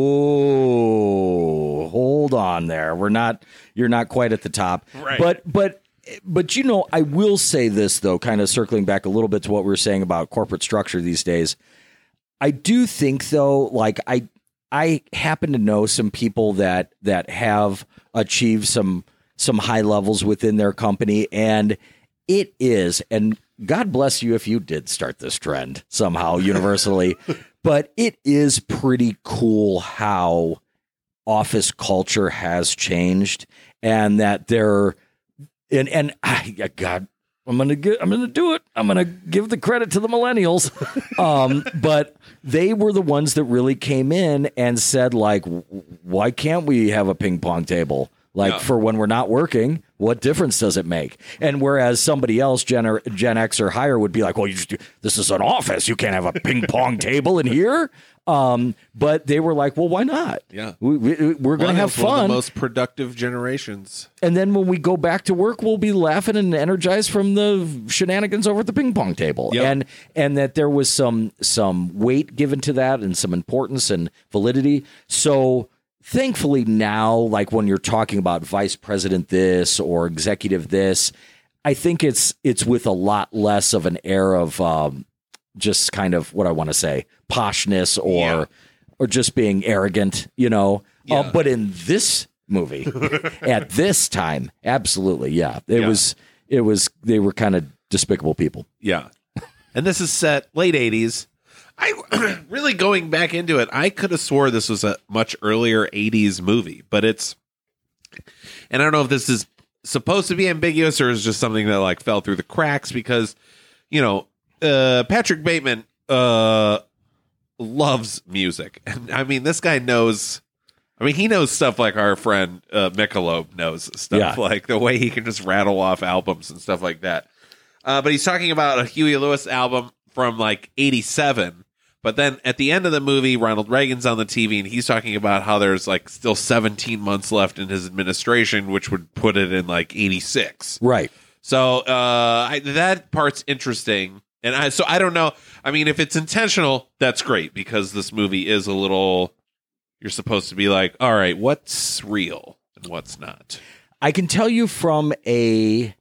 hold on there. We're not you're not quite at the top." Right. But but but you know, I will say this though, kind of circling back a little bit to what we were saying about corporate structure these days. I do think though, like I I happen to know some people that that have achieved some some high levels within their company and it is and God bless you if you did start this trend somehow universally <laughs> but it is pretty cool how office culture has changed and that there and and I, God I'm gonna get, I'm gonna do it. I'm gonna give the credit to the millennials, <laughs> um, but they were the ones that really came in and said like, why can't we have a ping pong table? Like Yeah. for when we're not working, what difference does it make? And whereas somebody else, Gen, or, Gen X or higher, would be like, well, you just this is an office. You can't have a ping pong <laughs> table in here. Um, but they were like, well, why not? Yeah. we, we, we're gonna have Millennials, one of fun. the most productive generations. And then when we go back to work, we'll be laughing and energized from the shenanigans over at the ping pong table. Yep. And and that there was some some weight given to that and some importance and validity. So thankfully now, like when you're talking about vice president this or executive this, I think it's it's with a lot less of an air of um, just kind of what I want to say poshness or Yeah. or just being arrogant, you know. Yeah. Uh, but in this movie, <laughs> at this time, absolutely, yeah, it Yeah. was it was they were kind of despicable people. Yeah. And this is set late 80s. I <clears throat> really going back into it, I could have swore this was a much earlier 80s movie, but it's and I don't know if this is supposed to be ambiguous or is just something that like fell through the cracks because you know, uh Patrick Bateman uh loves music. <laughs> And I mean, this guy knows I mean, he knows stuff like our friend uh, Michelob knows stuff Yeah. like the way he can just rattle off albums and stuff like that. Uh, but he's talking about a Huey Lewis album from like 87. But then at the end of the movie, Ronald Reagan's on the TV and he's talking about how there's like still 17 months left in his administration, which would put it in like 86. Right. So uh, I, that part's interesting. And I, so I don't know. I mean, if it's intentional, that's great because this movie is a little. You're supposed to be like, all right, what's real and what's not. I can tell you from a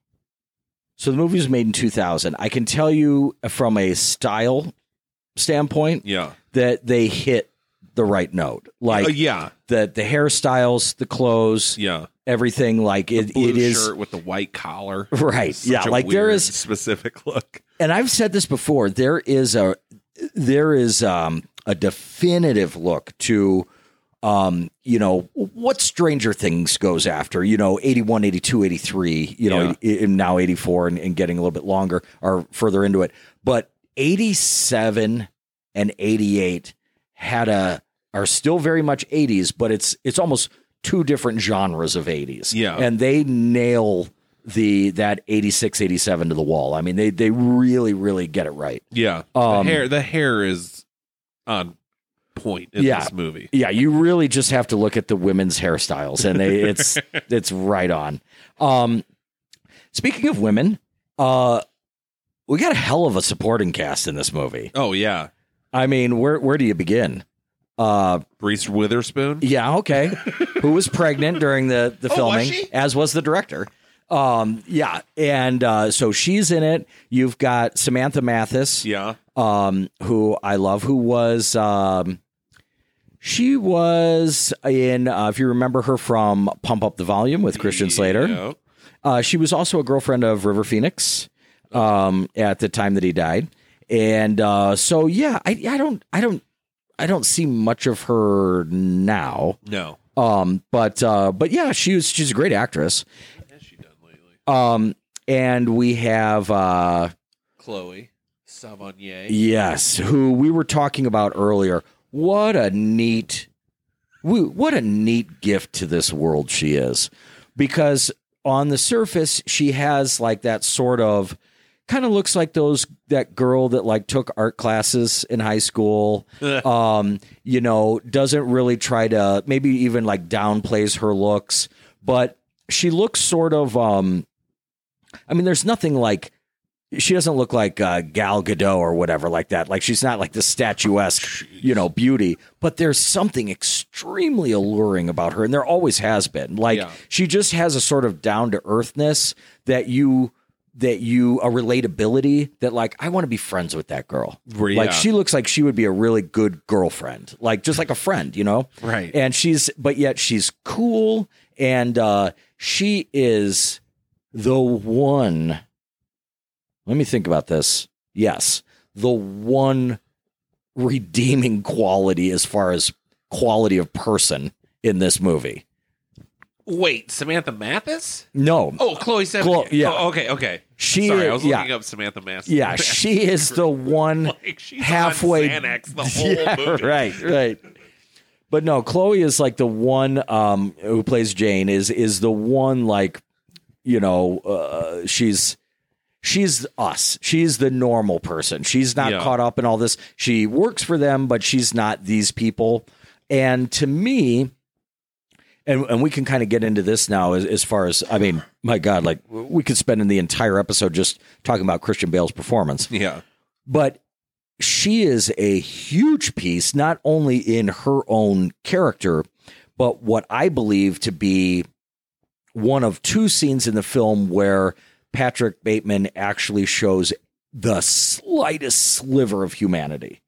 so the movie was made in 2000. I can tell you from a style standpoint Yeah. that they hit the right note. Like Uh, yeah. the the hairstyles, the clothes, Yeah. everything. Like it, Blue it is shirt with the white collar. <laughs> Right. Such Yeah, like there is- specific <laughs> look. and I've said this before. There is a there is um, a definitive look to um, you know what Stranger Things goes after. You know, 81, 82, 83, You know, Yeah. now eighty four and, and getting a little bit longer or further into it. But eighty seven and eighty eight had a are still very much eighties, but it's it's almost two different genres of eighties. Yeah. and they nail the that 86 87 to the wall i mean they they really really get it right Yeah. Um, the hair the hair is on point in Yeah. this movie. yeah you really just have to look at the women's hairstyles and they it's <laughs> it's right on um speaking of women uh we got a hell of a supporting cast in this movie Oh yeah. i mean where where do you begin uh Reese Witherspoon. yeah okay <laughs> who was pregnant during the the Oh, filming she? as was the director um yeah and uh so she's in it you've got samantha mathis Yeah. um, who I love, who was um, she was in uh, if you remember her from Pump Up the Volume with Christian Slater. Yeah. Uh, she was also a girlfriend of River Phoenix um, at the time that he died, and uh, so yeah, I, I don't I don't I don't see much of her now. No. Um, but uh, but yeah, she was she's a great actress. What has she done lately? Um, and we have uh, Chloe Sevigny. Yes, who we were talking about earlier. What a neat, what a neat gift to this world she is, because on the surface she has like that sort of, kind of looks like those that girl that like took art classes in high school. <laughs> um, you know, doesn't really try to maybe even like downplays her looks, but she looks sort of. um I mean, there's nothing like she doesn't look like uh, Gal Gadot or whatever like that. Like she's not like the statuesque, you know, beauty. But there's something extremely alluring about her, and there always has been. Like Yeah. she just has a sort of down to earthness that you that you a relatability that like I want to be friends with that girl. Yeah. Like she looks like she would be a really good girlfriend, like just like a friend, you know. Right. And she's but yet she's cool and uh she is the one let me think about this. Yes, the one redeeming quality as far as quality of person in this movie. Wait, Samantha Mathis? No. Oh, Chloe Sevigny. Chloe- yeah. Oh, okay, okay. She- Sorry, I was yeah. looking up Samantha Mathis. Yeah, <laughs> she is the <laughs> one like she's halfway on Xanax the <laughs> whole yeah, movie. right, right. But no, Chloe is like the one um, who plays Jane is is the one like you know uh, she's she's us. She's the normal person. She's not Yeah. caught up in all this. She works for them, but she's not these people. And to me, and and we can kind of get into this now as, as far as I mean, my God, like we could spend in the entire episode just talking about Christian Bale's performance Yeah. but she is a huge piece, not only in her own character, but what I believe to be one of two scenes in the film where Patrick Bateman actually shows the slightest sliver of humanity.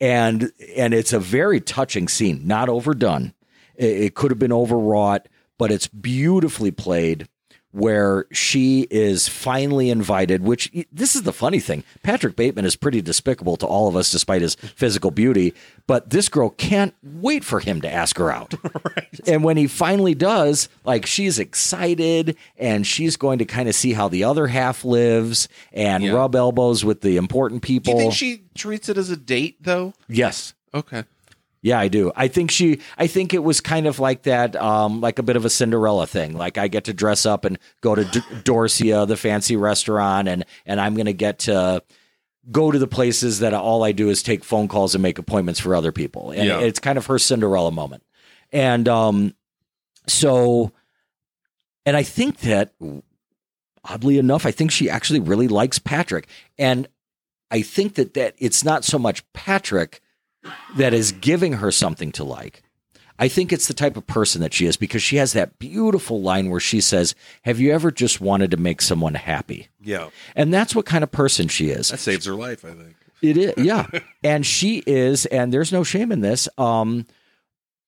And and it's a very touching scene, not overdone. It, it could have been overwrought, but it's beautifully played where she is finally invited, which this is the funny thing. Patrick Bateman is pretty despicable to all of us despite his physical beauty, but this girl can't wait for him to ask her out. <laughs> And when he finally does, like she's excited and she's going to kind of see how the other half lives and Yeah. rub elbows with the important people. Do you think she treats it as a date though? yes. Okay. Yeah, I do. I think she. I think it was kind of like that, um, like a bit of a Cinderella thing. Like I get to dress up and go to D- Dorsia, the fancy restaurant, and and I'm going to get to go to the places that all I do is take phone calls and make appointments for other people. And Yeah. it's kind of her Cinderella moment. And um, so, and I think that oddly enough, I think she actually really likes Patrick, and I think that that it's not so much Patrick that is giving her something to like. I think it's the type of person that she is because she has that beautiful line where she says, Have you ever just wanted to make someone happy? Yeah. And that's what kind of person she is. That saves her life, I think. It is, <laughs> yeah. and she is, and there's no shame in this. Um,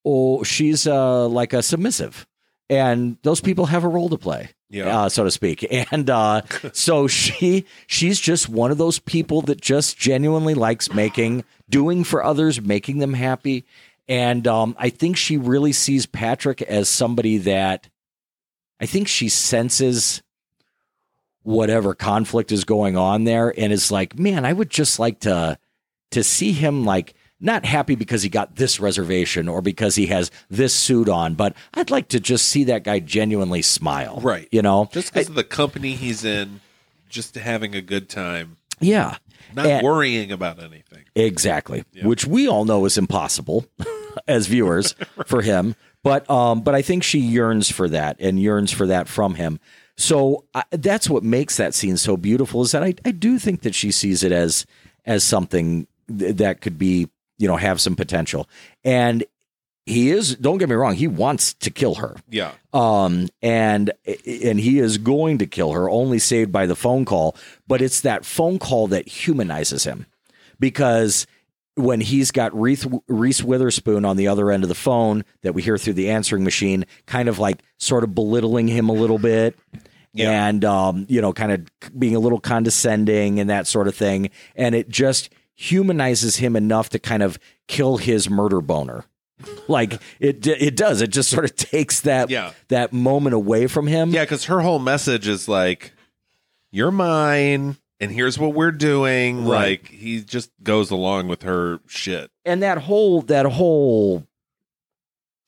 oh, she's uh like a submissive, and those people have a role to play, Yeah. uh, so to speak. <laughs> And uh, so she she's just one of those people that just genuinely likes making, doing for others, making them happy. And um, I think she really sees Patrick as somebody that I think she senses whatever conflict is going on there and is like, man, I would just like to to see him like not happy because he got this reservation or because he has this suit on, but I'd like to just see that guy genuinely smile. Right. You know? Just because of the company he's in, just having a good time, yeah. not And- worrying about anything. Exactly. Which we all know is impossible <laughs> as viewers <laughs> for him. But um, but I think she yearns for that and yearns for that from him. So I, that's what makes that scene so beautiful is that I, I do think that she sees it as as something th- that could be you know have some potential. And he is don't get me wrong he wants to kill her Yeah. um and and he is going to kill her only saved by the phone call but it's that phone call that humanizes him because when he's got Reese, Reese Witherspoon on the other end of the phone that we hear through the answering machine, kind of like sort of belittling him a little bit. Yeah. And, um, you know, kind of being a little condescending and that sort of thing. And it just humanizes him enough to kind of kill his murder boner. <laughs> Like it, it does. It just sort of takes that, Yeah. that moment away from him. Yeah, because her whole message is like, "You're mine, and here's what we're doing." Right. Like he just goes along with her shit. and that whole that whole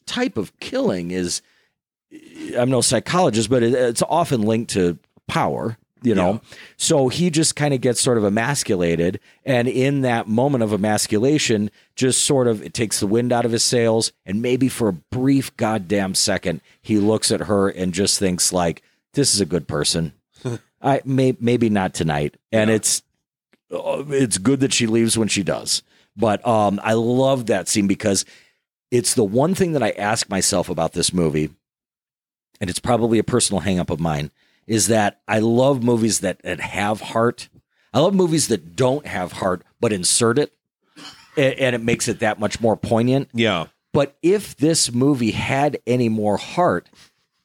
type of killing is i'm no psychologist but it, it's often linked to power you know Yeah. so he just kind of gets sort of emasculated and in that moment of emasculation just sort of it takes the wind out of his sails and maybe for a brief goddamn second he looks at her and just thinks like this is a good person <laughs> i may maybe not tonight and Yeah. it's uh, it's good that she leaves when she does. But um, I love that scene because it's the one thing that I ask myself about this movie, and it's probably a personal hangup of mine, is that I love movies that, that have heart. I love movies that don't have heart but insert it, and, it makes it that much more poignant. Yeah. But if this movie had any more heart,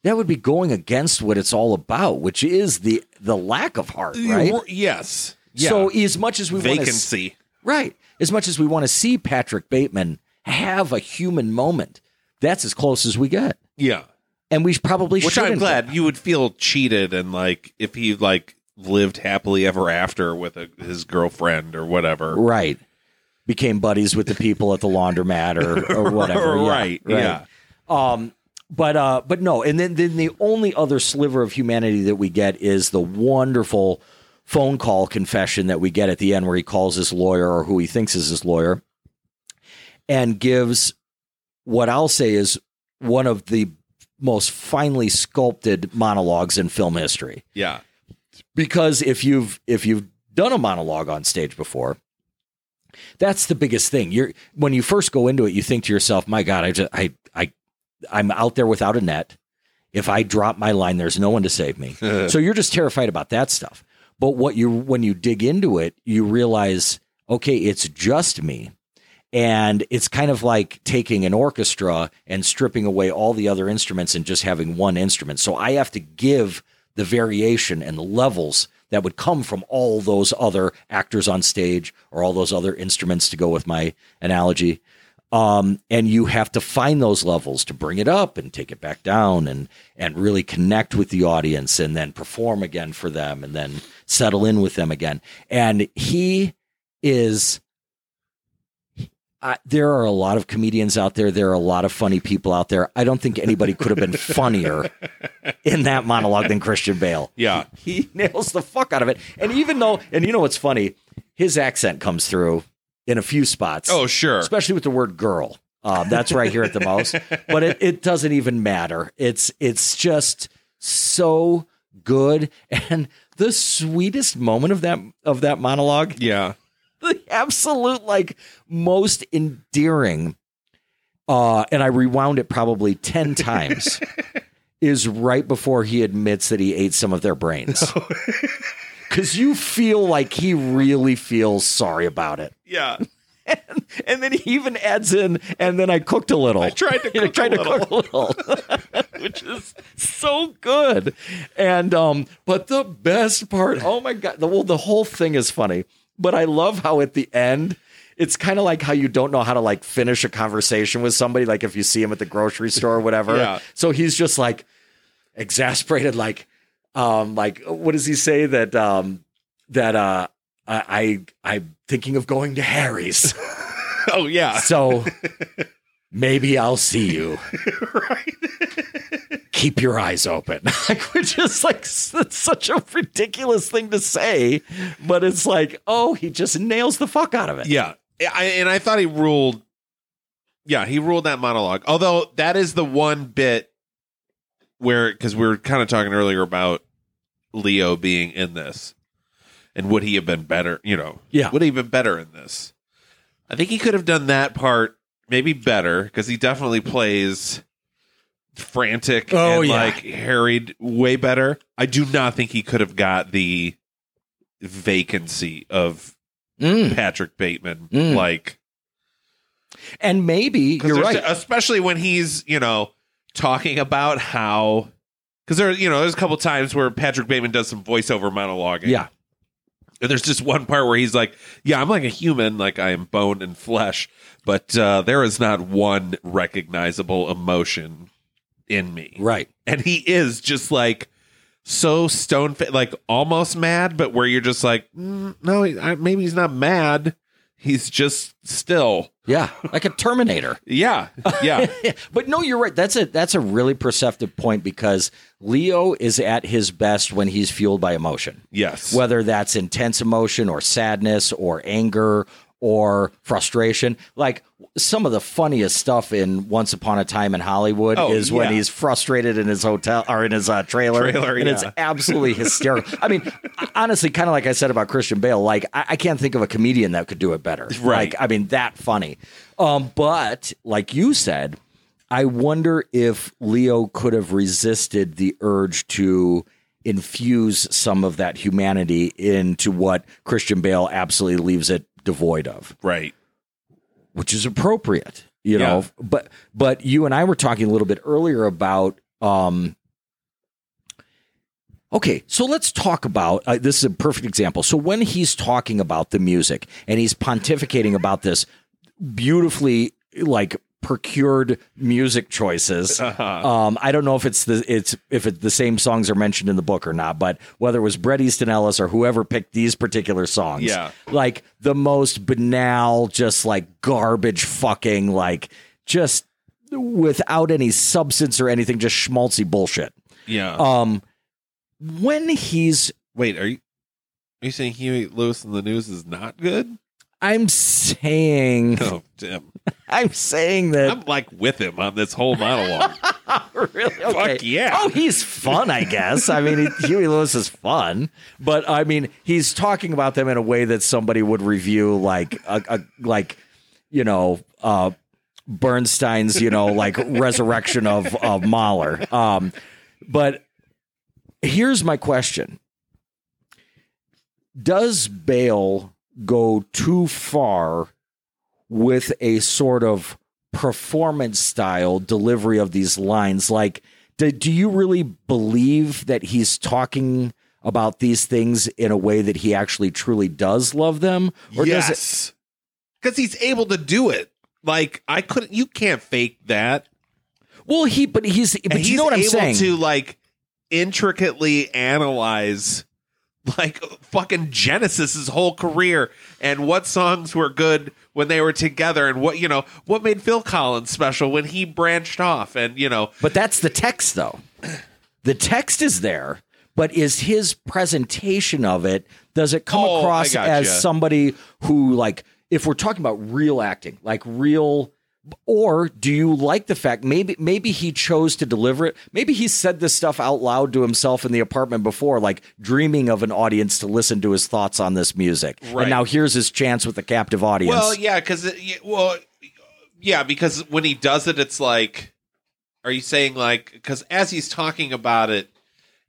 that would be going against what it's all about, which is the the lack of heart, right? Yes. Yeah. So as much as we want to. Right. As much as we want to see Patrick Bateman have a human moment, that's as close as we get. Yeah. And we probably Which shouldn't. I'm glad you would feel cheated and like if he like lived happily ever after with a, his girlfriend or whatever. Right. Became buddies with the people at the laundromat or, <laughs> or whatever. Yeah, right. Yeah. Um, but uh, but no, and then then the only other sliver of humanity that we get is the wonderful phone call confession that we get at the end, where he calls his lawyer or who he thinks is his lawyer, and gives what I'll say is one of the most finely sculpted monologues in film history. Yeah. because if you've if you've done a monologue on stage before that's the biggest thing. You're when you first go into it you think to yourself my god i just i i i'm out there without a net. If i drop my line there's no one to save me. <laughs> So you're just terrified about that stuff. But what you when you dig into it you realize okay it's just me and it's kind of like taking an orchestra and stripping away all the other instruments and just having one instrument. So I have to give the variation and the levels that would come from all those other actors on stage or all those other instruments to go with my analogy. Um, and you have to find those levels to bring it up and take it back down and and really connect with the audience and then perform again for them and then settle in with them again. And he is I, there are a lot of comedians out there. There are a lot of funny people out there. I don't think anybody could have been <laughs> funnier in that monologue than Christian Bale. Yeah. He nails the fuck out of it. And even though, and you know what's funny? His accent comes through in a few spots. Oh, sure. especially with the word girl. Um, that's where I hear it the most. But it, it doesn't even matter. It's it's just so good. And the sweetest moment of that of that monologue Yeah. The absolute like most endearing uh and i rewound it probably 10 <laughs> times is right before he admits that he ate some of their brains <laughs> because you feel like he really feels sorry about it. Yeah. <laughs> And then he even adds in, and then I cooked a little. I tried to cook tried a to cook a little, which is so good. And um, but the best part, oh my god, the well, the whole thing is funny. But I love how at the end, it's kind of like how you don't know how to like finish a conversation with somebody, like if you see him at the grocery store or whatever. Yeah. So he's just like exasperated, like, um, like what does he say that um that uh I I I'm thinking of going to Harry's. <laughs> Oh yeah. So maybe I'll see you. <laughs> right. <laughs> Keep your eyes open. <laughs> like, which is like s- it's such a ridiculous thing to say, but it's like, oh, he just nails the fuck out of it. Yeah. I, and I thought he ruled. Yeah, he ruled that monologue. Although that is the one bit where, because we were kind of talking earlier about Leo being in this, and would he have been better? You know, Yeah. would he have been better in this? I think he could have done that part maybe better because he definitely plays frantic Oh, and yeah. like harried way better. I do not think he could have got the vacancy of Mm. Patrick Bateman. Mm. Like, And maybe you're right. Especially when he's, you know, talking about how, because there, you know, there's a couple times where Patrick Bateman does some voiceover monologuing. yeah. And <laughs> there's just one part where he's like, Yeah, I'm like a human, like I am bone and flesh, but uh, there is not one recognizable emotion in me. Right. And he is just like so stone like almost mad, but where you're just like, mm, No, I, maybe he's not mad. He's just still. Yeah. Like a Terminator. <laughs> Yeah. Yeah. <laughs> but no, you're right. That's a that's a really perceptive point because Leo is at his best when he's fueled by emotion. yes. whether that's intense emotion or sadness or anger or frustration. Like some of the funniest stuff in Once Upon a Time in Hollywood Oh, is when yeah. he's frustrated in his hotel or in his uh, trailer, Trailer, and it's <laughs> absolutely hysterical. I mean, honestly, kind of like I said about Christian Bale, like I, I can't think of a comedian that could do it better. Right. Like, I mean, that funny. Um, but like you said, I wonder if Leo could have resisted the urge to infuse some of that humanity into what Christian Bale absolutely leaves it devoid of, right. which is appropriate, you know. But but you and I were talking a little bit earlier about um Okay, so let's talk about uh, this is a perfect example. So when he's talking about the music and he's pontificating about this beautifully like procured music choices. Um, I don't know if it's the it's if it, the same songs are mentioned in the book or not, but whether it was Bret Easton Ellis or whoever picked these particular songs, Yeah. like the most banal, just like garbage, fucking like just without any substance or anything, just schmaltzy bullshit. Yeah. Um, when he's Wait, are you are you saying Huey Lewis and the News is not good? I'm saying <laughs> Oh, Tim. <laughs> I'm saying that I'm like with him on this whole monologue. <laughs> really okay. Fuck yeah. Oh, he's fun, I guess. I mean, Huey Lewis is fun, but I mean, he's talking about them in a way that somebody would review, like a, a like you know. uh Bernstein's, you know, like resurrection of of Mahler. Um, but here's my question: Does Bale go too far with a sort of performance style delivery of these lines? Like, do, do you really believe that he's talking about these things in a way that he actually truly does love them, or does it? yes. Because he's able to do it. Like I couldn't you can't fake that. Well, he, but he's, but And you he's know what I'm able saying? to like intricately analyze <laughs> like fucking Genesis's whole career and what songs were good when they were together and what you know what made Phil Collins special when he branched off and you know But that's the text, though. The text is there, but is his presentation of it? Does it come Oh, across as somebody who, like, if we're talking about real acting, like real, or do you like the fact maybe maybe he chose to deliver it? Maybe he said this stuff out loud to himself in the apartment before, like dreaming of an audience to listen to his thoughts on this music. Right. And now here's his chance with the captive audience. Well, yeah, because well, yeah, because when he does it, it's like, are you saying like because as he's talking about it,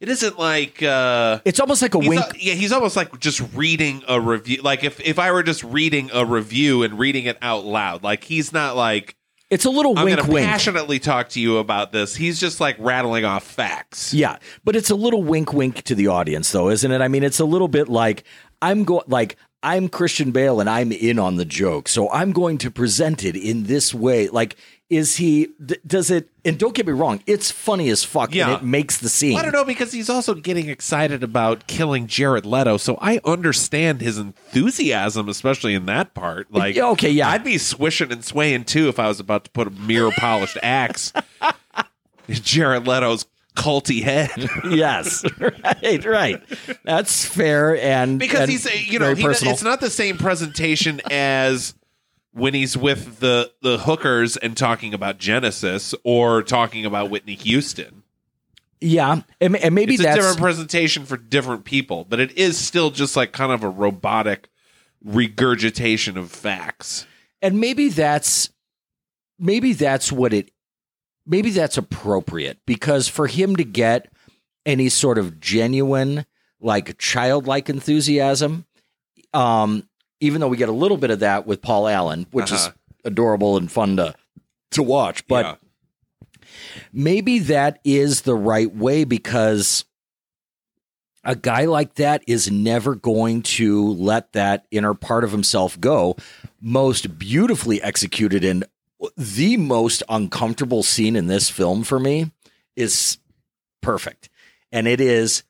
it isn't like uh It's almost like a wink. a- yeah, he's almost like just reading a review. Like if if I were just reading a review and reading it out loud, like he's not like it's a little wink. I'm wink, going to wink. passionately talk to you about this. He's just like rattling off facts. Yeah, but it's a little wink, wink to the audience, though, isn't it? I mean, it's a little bit like I'm going, like I'm Christian Bale, and I'm in on the joke, so I'm going to present it in this way. Like, is he? D- does it? And don't get me wrong, it's funny as fuck, Yeah. and it makes the scene. I don't know because he's also getting excited about killing Jared Leto, so I understand his enthusiasm, especially in that part. Like, okay, yeah. I'd be swishing and swaying too if I was about to put a mirror polished axe in Jared Leto's culty head. <laughs> yes, right, right. That's fair, and because and he's you know he, it's not the same presentation as when he's with the the hookers and talking about Genesis or talking about Whitney Houston. yeah, and, and maybe It's a that's different presentation for different people, but it is still just like kind of a robotic regurgitation of facts. and maybe that's maybe that's what it maybe that's appropriate because for him to get any sort of genuine like childlike enthusiasm um even though we get a little bit of that with Paul Allen which Uh-huh. is adorable and fun to to watch but Yeah. maybe that is the right way because a guy like that is never going to let that inner part of himself go. Most beautifully executed and the most uncomfortable scene in this film for me is perfect. And it is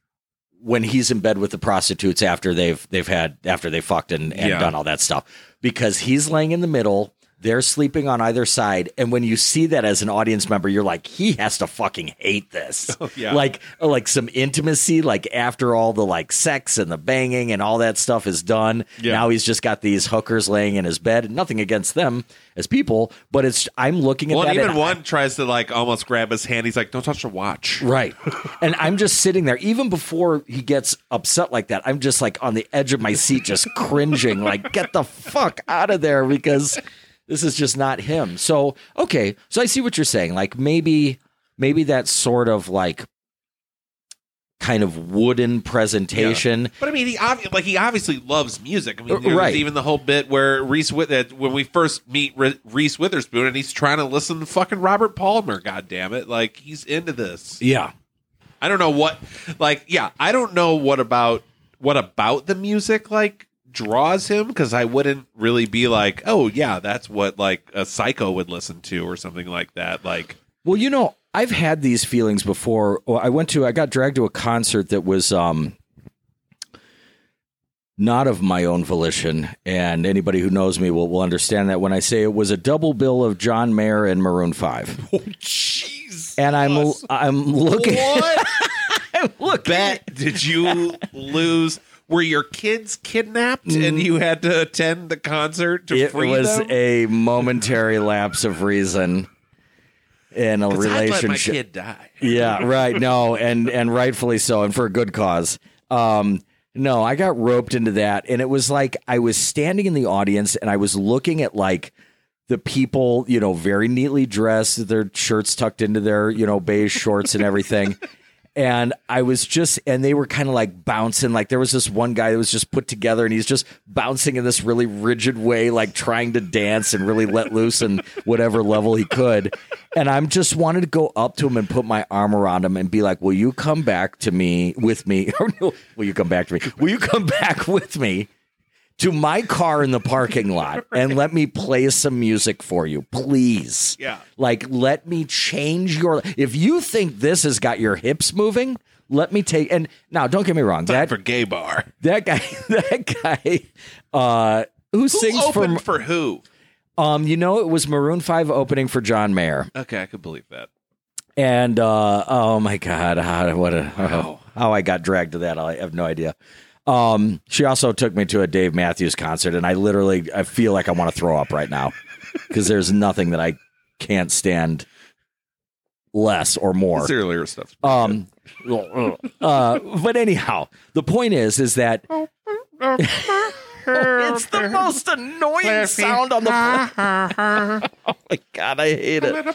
when he's in bed with the prostitutes after they've they've had after they fucked and, and Yeah. done all that stuff. Because he's laying in the middle, they're sleeping on either side. And when you see that as an audience member, you're like, he has to fucking hate this. <laughs> Oh, yeah. Like like some intimacy, like after all the like sex and the banging and all that stuff is done. Yeah. Now he's just got these hookers laying in his bed. Nothing against them as people, but it's I'm looking at Well, that. even one tries to like almost grab his hand. He's like, "Don't touch the watch." Right. And I'm just sitting there, even before he gets upset like that, I'm just like on the edge of my seat, just cringing, like, get the fuck out of there because this is just not him. So, okay. So I see what you're saying. Like maybe, maybe that sort of like kind of wooden presentation. But I mean, he obvi- like he obviously loves music. I mean, Uh, there's right. even the whole bit where Reese with when we first meet Re- Reese Witherspoon and he's trying to listen to fucking Robert Palmer. God damn it! Like he's into this. Yeah. I don't know what, like, yeah, I don't know what about what about the music like draws him because I wouldn't really be like, oh yeah, that's what like a psycho would listen to or something like that. Like, Well, you know, I've had these feelings before. I went to, I got dragged to a concert that was um, not of my own volition, and anybody who knows me will, will understand that when I say it was a double bill of John Mayer and Maroon Five. <laughs> Oh, jeez, And I'm I'm looking, what <laughs> I'm looking. bet did you lose? Were your kids kidnapped and you had to attend the concert to It free them? It was a momentary lapse of reason in a 'Cause I'd let my relationship. kid die. yeah, <laughs> right. No, and and rightfully so, and for a good cause. Um, no, I got roped into that, and it was like I was standing in the audience, and I was looking at like the people, you know, very neatly dressed, their shirts tucked into their, you know, beige shorts and everything. <laughs> And I was just, and they were kind of like bouncing. Like there was this one guy that was just put together and he's just bouncing in this really rigid way, like trying to dance and really let loose in whatever level he could. And I'm just wanted to go up to him and put my arm around him and be like, Will you come back to me with me? <laughs> Or no, will you come back to me? Will you come back with me? To my car in the parking <laughs> lot and let me play some music for you, please. Yeah. Like, let me change your. If you think this has got your hips moving, let me take. And now, don't get me wrong. Time That for gay bar. that guy, <laughs> that guy, uh, who Who sings for? for who? Um, you know, it was Maroon Five opening for John Mayer, Okay, I could believe that. and uh, oh my god, how what a how, how I got dragged to that, I have no idea. Um, she also took me to a Dave Matthews concert, and I literally I feel like I want to throw up right now because there's nothing that I can't stand less or more. His earlier stuff. Um, uh, but anyhow, the point is, is that it's the most annoying sound on the <laughs> planet. oh my god, I hate it.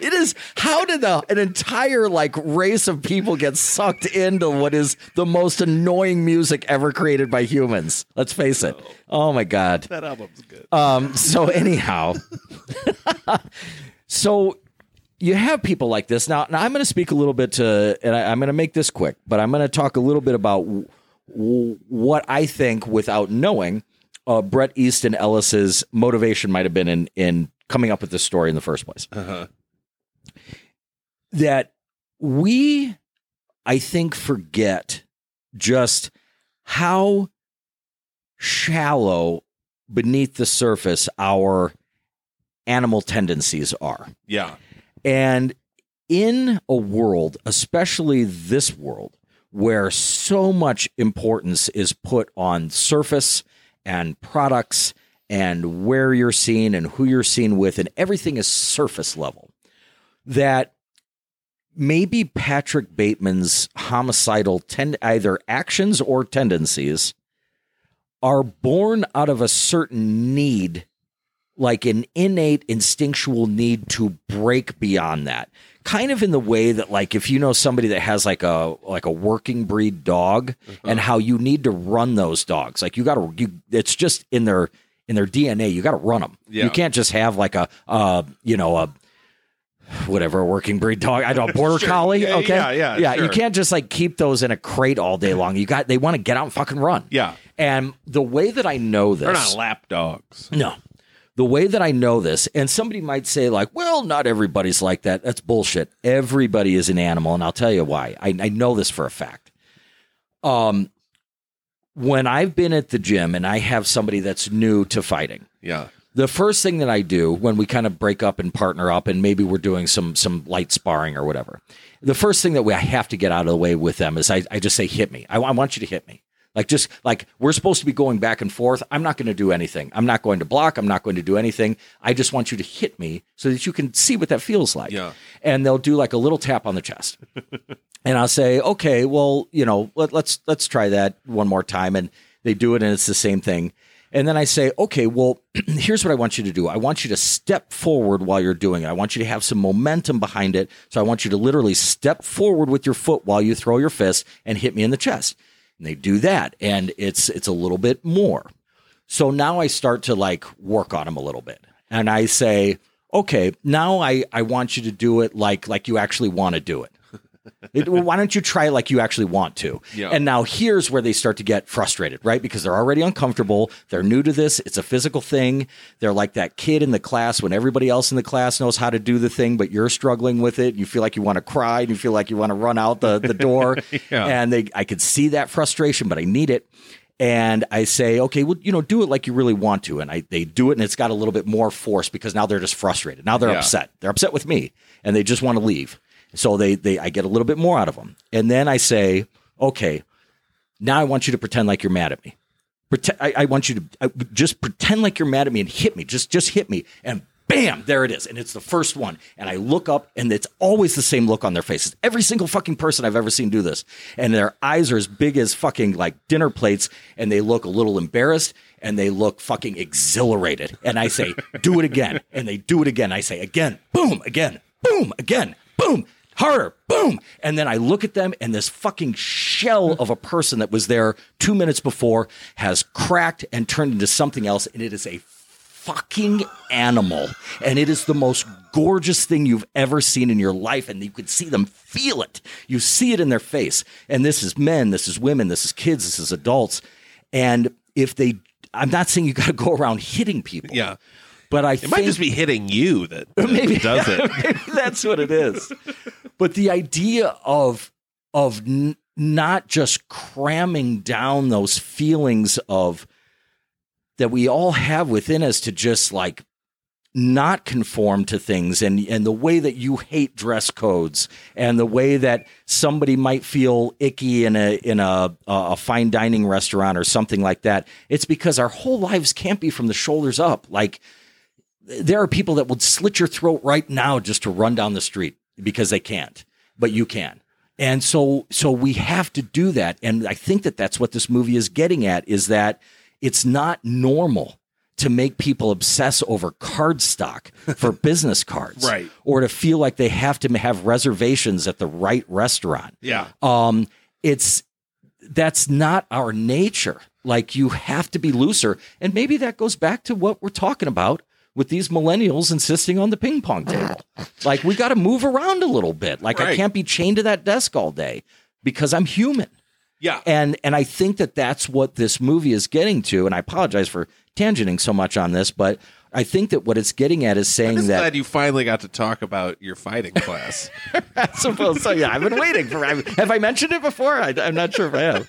It is. How did the, an entire like race of people get sucked into what is the most annoying music ever created by humans? Let's face it. Oh my god. That album's good. Um, so anyhow, <laughs> so you have people like this now. Now I'm going to speak a little bit to, and I, I'm going to make this quick, but I'm going to talk a little bit about w- w- what I think, without knowing, uh, Bret Easton Ellis's motivation might have been in in coming up with this story in the first place. Uh-huh. That we, I think, forget just how shallow beneath the surface our animal tendencies are. Yeah. And in a world, especially this world, where so much importance is put on surface and products and where you're seen and who you're seen with, and everything is surface level, that maybe Patrick Bateman's homicidal ten- either actions or tendencies are born out of a certain need like an innate instinctual need to break beyond that. Kind of in the way that like if you know somebody that has like a like a working breed dog and how you need to run those dogs. Like you got to you it's just in their in their DNA you got to run them Yeah. you can't just have like a uh you know a whatever a working breed dog I don't border <laughs> Sure. collie Yeah, okay yeah, yeah, yeah you can't just like keep those in a crate all day long you got they want to get out and fucking run Yeah. and the way that I know this They're not lap dogs. no. The way that I know this, and somebody might say, like, well, not everybody's like that. That's bullshit. Everybody is an animal, and I'll tell you why. I, I know this for a fact. Um, when I've been at the gym and I have somebody that's new to fighting, Yeah. The first thing that I do when we kind of break up and partner up, and maybe we're doing some some light sparring or whatever, the first thing that we I have to get out of the way with them is I, I just say, hit me. I, I want you to hit me. Like just like we're supposed to be going back and forth. I'm not going to do anything. I'm not going to block. I'm not going to do anything. I just want you to hit me so that you can see what that feels like. Yeah. And they'll do like a little tap on the chest. <laughs> and I'll say, okay, well, you know, let, let's let's try that one more time. And they do it, and it's the same thing. And then I say, okay, well, <clears throat> here's what I want you to do. I want you to step forward while you're doing it. I want you to have some momentum behind it. So I want you to literally step forward with your foot while you throw your fist and hit me in the chest. And they do that, and it's it's a little bit more. So now I start to like work on them a little bit. And I say, okay, now I, I want you to do it like like you actually want to do it. It- well, why don't you try it like you actually want to? Yeah. And now here's where they start to get frustrated, right? Because they're already uncomfortable. They're new to this. It's a physical thing. They're like that kid in the class when everybody else in the class knows how to do the thing, but you're struggling with it. You feel like you want to cry and you feel like you want to run out the, the door. <laughs> Yeah. And they I could see that frustration, but I need it. And I say, okay, well, you know, do it like you really want to. And I they do it and it's got a little bit more force because now they're just frustrated. Now they're Yeah. upset. They're upset with me and they just want to leave. So they they I get a little bit more out of them. And then I say, okay, now I want you to pretend like you're mad at me. Pretend, I, I want you to I, just pretend like you're mad at me and hit me. Just just hit me. And bam, there it is. And it's the first one. And I look up and it's always the same look on their faces. Every single fucking person I've ever seen do this. And their eyes are as big as fucking like dinner plates and they look a little embarrassed and they look fucking exhilarated. And I say, do it again. And they do it again. I say, again, boom, again, boom, again, boom, harder, boom. And then I look at them, and this fucking shell of a person that was there two minutes before has cracked and turned into something else. And it is a fucking animal. And it is the most gorgeous thing you've ever seen in your life. And you could see them feel it. You see it in their face. And this is men, this is women, this is kids, this is adults. And if they, I'm not saying you got to go around hitting people. Yeah. But I think It think might just be hitting you that, that Maybe. does <laughs> it. Maybe that's what it is. But the idea of of n- not just cramming down those feelings of that we all have within us to just like not conform to things and and the way that you hate dress codes and the way that somebody might feel icky in a in a a fine dining restaurant or something like that it's because our whole lives can't be from the shoulders up. Like there are people that would slit your throat right now just to run down the street because they can't, but you can. And so, so we have to do that. And I think that that's what this movie is getting at is that it's not normal to make people obsess over card stock for <laughs> business cards, Right. Or to feel like they have to have reservations at the right restaurant. Yeah. Um, it's that's not our nature. Like you have to be looser, and maybe that goes back to what we're talking about with these millennials insisting on the ping pong table. <laughs> Like we got to move around a little bit. Like I can't be chained to that desk all day because I'm human. Yeah. And and I think that that's what this movie is getting to. And I apologize for tangenting so much on this, but I think that what it's getting at is saying I'm that glad you finally got to talk about your fighting class. <laughs> so, well, so yeah, I've been waiting for. I, have I mentioned it before? I, I'm not sure if I have.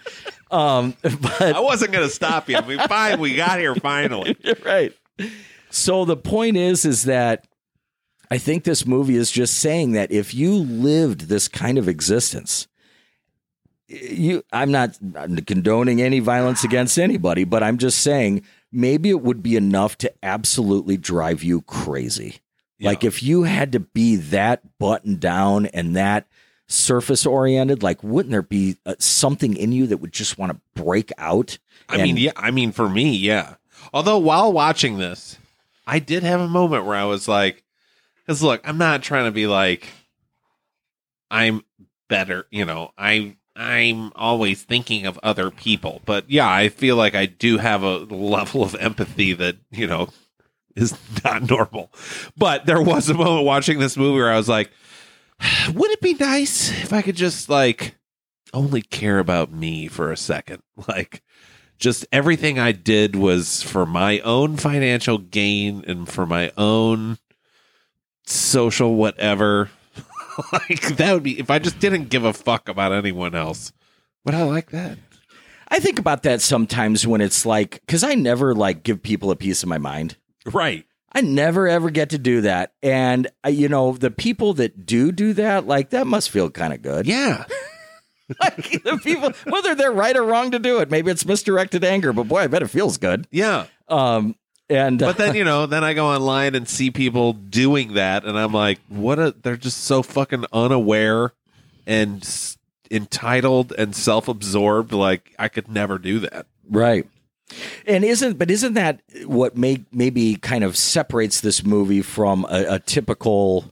Um, <laughs> but I wasn't going to stop you. We fine. We got here finally. You're right. So the point is, is that I think this movie is just saying that if you lived this kind of existence, you, I'm not condoning any violence against anybody, but I'm just saying maybe it would be enough to absolutely drive you crazy. Like if you had to be that buttoned down and that surface oriented, like wouldn't there be uh, something in you that would just want to break out? I mean, yeah. I mean, for me, yeah. Although while watching this, I did have a moment where I was like, because look, I'm not trying to be like, I'm better. You know, I I'm always thinking of other people, but yeah, I feel like I do have a level of empathy that you know is not normal. But there was a moment watching this movie where I was like, <sighs> would it be nice if I could just like only care about me for a second? <laughs> Like, just everything I did was for my own financial gain and for my own social whatever. <laughs> like, that would be if I just didn't give a fuck about anyone else. Would I like that? I think about that sometimes when it's like, because I never like give people a piece of my mind. Right. I never ever get to do that. And, uh, you know, the people that do do that, like, that must feel kind of good. Yeah. <laughs> <laughs> like, the people, whether they're right or wrong to do it, maybe it's misdirected anger, but boy, I bet it feels good. Yeah. Um, and, But then, <laughs> you know, then I go online and see people doing that and I'm like, what a they're just so fucking unaware and s- entitled and self-absorbed like I could never do that. Right. And isn't but isn't that what may maybe kind of separates this movie from a, a typical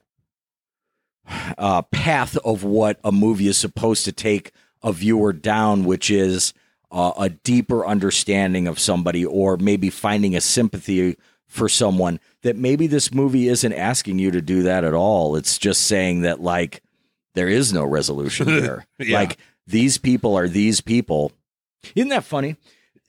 uh, path of what a movie is supposed to take a viewer down, which is uh, a deeper understanding of somebody, or maybe finding a sympathy for someone. That maybe this movie isn't asking you to do that at all. It's just saying that like there is no resolution <laughs> there. Yeah. Like these people are these people. Isn't that funny?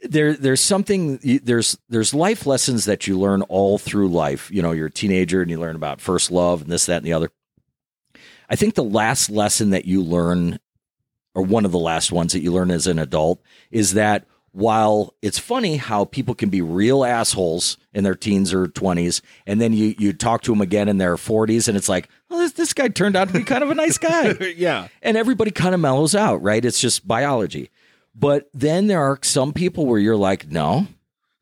there there's something there's there's life lessons that you learn all through life you know you're a teenager and you learn about first love and this that and the other i think the last lesson that you learn or one of the last ones that you learn as an adult is that while it's funny how people can be real assholes in their teens or 20s and then you you talk to them again in their 40s and it's like well this, this guy turned out to be kind of a nice guy <laughs> yeah. and everybody kind of mellows out, right? It's just biology. But then there are some people where you're like, no,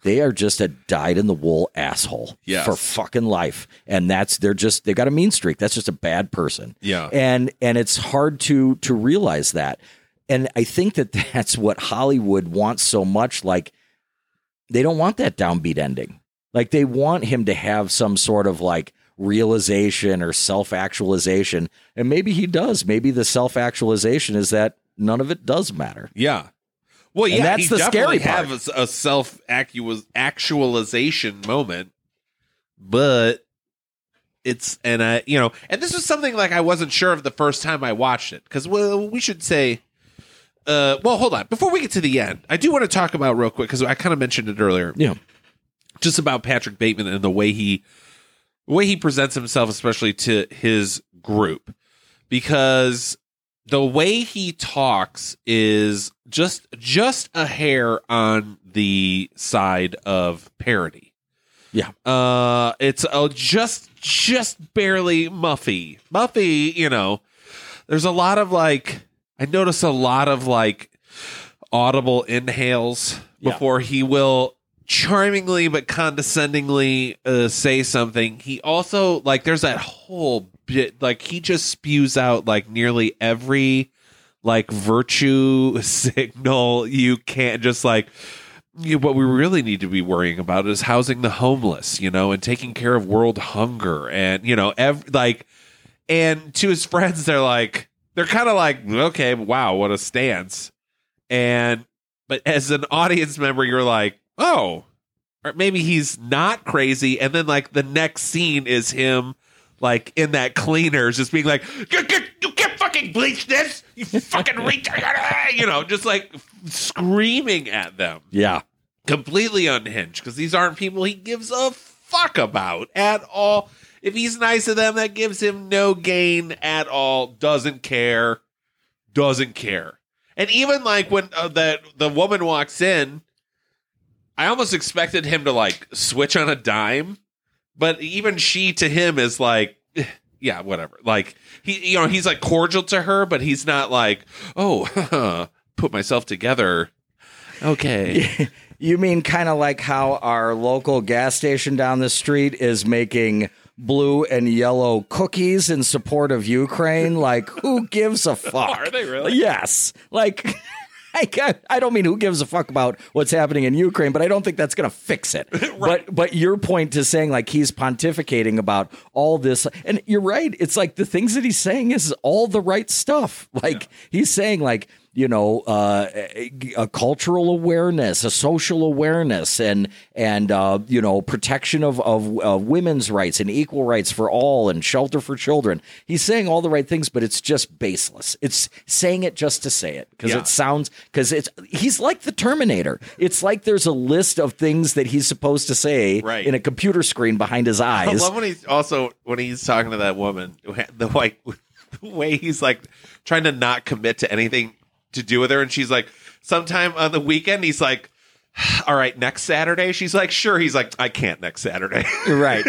they are just a dyed in the wool asshole Yes. for fucking life. And that's they're just they got a mean streak. That's just a bad person. Yeah. And and it's hard to to realize that. And I think that <laughs> that's what Hollywood wants so much like they don't want that downbeat ending. Like they want him to have some sort of like realization or self actualization. And maybe he does. Maybe the self actualization is that none of it does matter. Yeah. Well, And yeah, that's he the definitely scary part. have a, a self actualization moment, but it's and I, you know, and this was something like I wasn't sure of the first time I watched it because well, we should say. Uh, well, hold on. Before we get to the end, I do want to talk about real quick because I kind of mentioned it earlier. Yeah. just about Patrick Bateman and the way he the way he presents himself, especially to his group, because the way he talks is just just a hair on the side of parody. Yeah. Uh, it's uh, just just barely Muffy. Muffy, you know, there's a lot of like I notice a lot of like audible inhales Yeah. before he will charmingly but condescendingly uh, say something. He also like there's that whole bit like he just spews out like nearly every like virtue <laughs> signal you can't just like you what we really need to be worrying about is housing the homeless, you know, and taking care of world hunger, and you know, ev- like, and to his friends, they're like, they're kind of like, okay, wow, what a stance, and but as an audience member, you're like, oh, or maybe he's not crazy, and then like the next scene is him. Like in that cleaners, just being like, you, you, you can't fucking bleach this, you fucking <laughs> retard, you know, just like screaming at them Yeah. completely unhinged because these aren't people he gives a fuck about at all. If he's nice to them, that gives him no gain at all. Doesn't care. Doesn't care. And even like when uh, that the woman walks in, I almost expected him to like switch on a dime, but even she to him is like. "Eh, <sighs> Yeah, whatever. Like he, you know, he's like cordial to her, but he's not like, oh, <laughs> put myself together. Okay. <laughs> You mean kind of like how our local gas station down the street is making blue and yellow cookies in support of Ukraine? Like, who gives a <laughs> fuck? Are they really? Yes. Like, <laughs> I, I don't mean who gives a fuck about what's happening in Ukraine, but I don't think that's going to fix it. <laughs> But but your point to saying like he's pontificating about all this, and you're right. It's like the things that he's saying is all the right stuff. Like he's saying like you know uh, a, cultural awareness, a social awareness, and and uh, you know protection of of uh, women's rights and equal rights for all, and shelter for children. He's saying all the right things, but it's just baseless. It's saying it just to say it because Yeah. it sounds because it's he's like the Terminator. It's like there's a list of things that he's supposed to say Right. in a computer screen behind his I eyes. love when he's also when he's talking to that woman, <laughs> the like the way he's like trying to not commit to anything to do with her, and she's like, sometime on the weekend, he's like, all right, next Saturday. She's like, sure. He's like, I can't next Saturday. <laughs> right.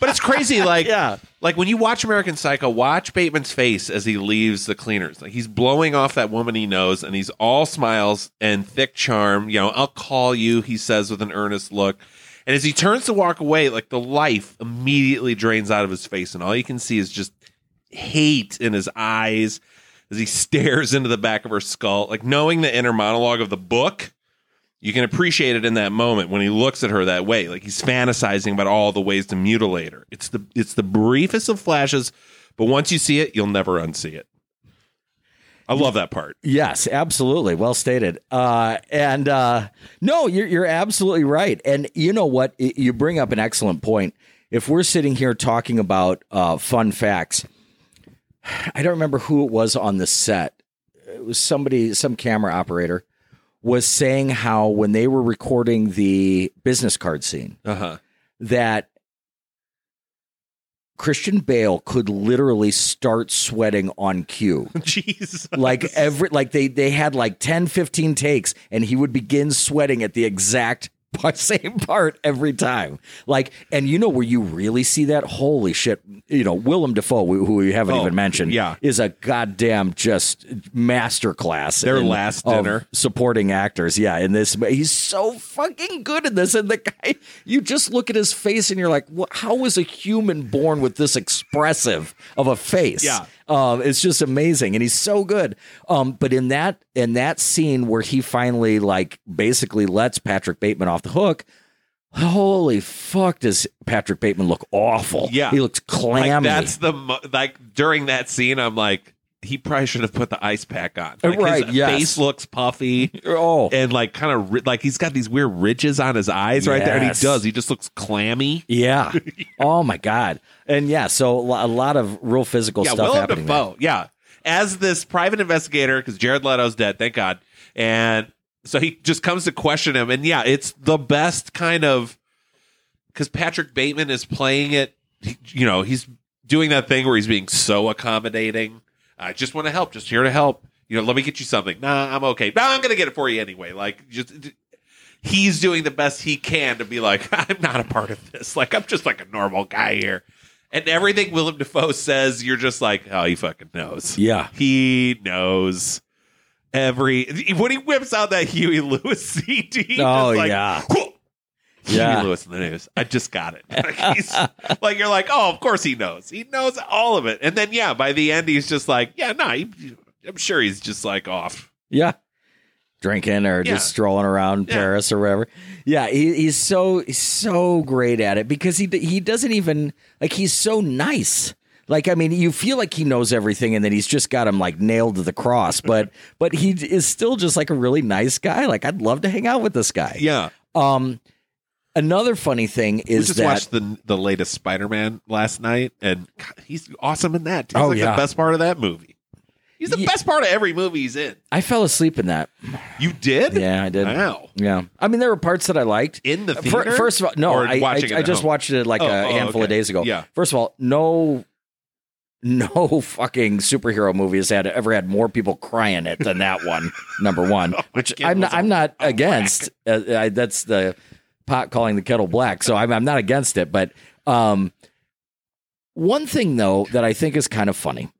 but it's crazy, like Yeah. like when you watch American Psycho, watch Bateman's face as he leaves the cleaners. Like he's blowing off that woman he knows, and he's all smiles and thick charm. You know, I'll call you, he says with an earnest look. And as he turns to walk away, like the life immediately drains out of his face, and all you can see is just hate in his eyes as he <laughs> stares into the back of her skull. Like knowing the inner monologue of the book, you can appreciate it in that moment when he looks at her that way. Like he's fantasizing about all the ways to mutilate her. It's the it's the briefest of flashes, but once you see it, you'll never unsee it. I love that part. Yes, absolutely. Well stated. Uh, and uh, no, you're you're absolutely right. And you know what? You bring up an excellent point. If we're sitting here talking about uh, fun facts, I don't remember who it was on the set. It was somebody, some camera operator, was saying how when they were recording the business card scene, Uh huh. that Christian Bale could literally start sweating on cue <laughs> Jeez. like every like they they had like 10 15 takes and he would begin sweating at the exact <laughs> same part every time like and you know where you really see that holy shit you know willem dafoe who who we haven't Oh, even mentioned yeah. is a goddamn just masterclass in Their in- last dinner. supporting actors yeah in this he's so fucking good in this and the guy you just look at his face and you're like what, how was a human born with this expressive of a face Yeah. um, it's just amazing, and he's so good. Um, but in that in that scene where he finally like basically lets Patrick Bateman off the hook, holy fuck, does Patrick Bateman look awful? Yeah. he looks Like clammy. that's the mo- like during that scene, I'm like, he probably should have put the ice pack on. Like Right, His yes. face looks puffy. oh, And like kind of ri- like he's got these weird ridges on his eyes right there, and he does. He just looks clammy. yeah. <laughs> oh my god. And yeah, so a lot of real physical yeah, stuff Willem happening. there. Yeah, as this private investigator, because Jared Leto's dead, thank God, and so he just comes to question him, and yeah, it's the best kind of because Patrick Bateman is playing it. he- You know, he's doing that thing where he's being so accommodating. I just want to help, just here to help. You know, let me get you something. Nah, I'm okay. Nah, I'm gonna get it for you anyway. Like, just he's doing the best he can to be like, <laughs> I'm not a part of this. Like, I'm just like a normal guy here. And everything Willem Dafoe says, you're just like, oh, he fucking knows. Yeah. He knows every when he whips out that Huey Lewis <laughs> CD. Oh, just like, yeah. "Whoa." <laughs> Huey Yeah. Lewis in the news. I just got it. <laughs> Like, like you're like, oh, of course he knows. He knows all of it. And then yeah, by the end he's just like, yeah, no, he, I'm sure he's just like off. Yeah. Drinking or Yeah. just strolling around Yeah. Paris or wherever. Yeah, he, he's so he's so great at it because he he doesn't even like he's so nice. Like I mean, you feel like he knows everything, and then he's just got him like nailed to the cross. <laughs> But but he is still just like a really nice guy. Like I'd love to hang out with this guy. Yeah. Um, another funny thing is We just that watched the the latest Spider Man last night, and God, he's awesome in that. He's Oh, like yeah. the best part of that movie. He's the Ye- best part of every movie he's in. I fell asleep in that. You did? Yeah, I did. Wow. Yeah, I mean there were parts that I liked. In the theater? First of all, no, I, I, I just home? watched it like Oh, a oh, handful of days ago. Yeah. First of all, no, no <laughs> fucking superhero movie has had ever had more people crying it than that one. <laughs> number one, which I'm not, I'm not against. Uh, I, that's the pot calling the kettle black. So I'm, I'm not against it. But um, one thing though that I think is kind of funny.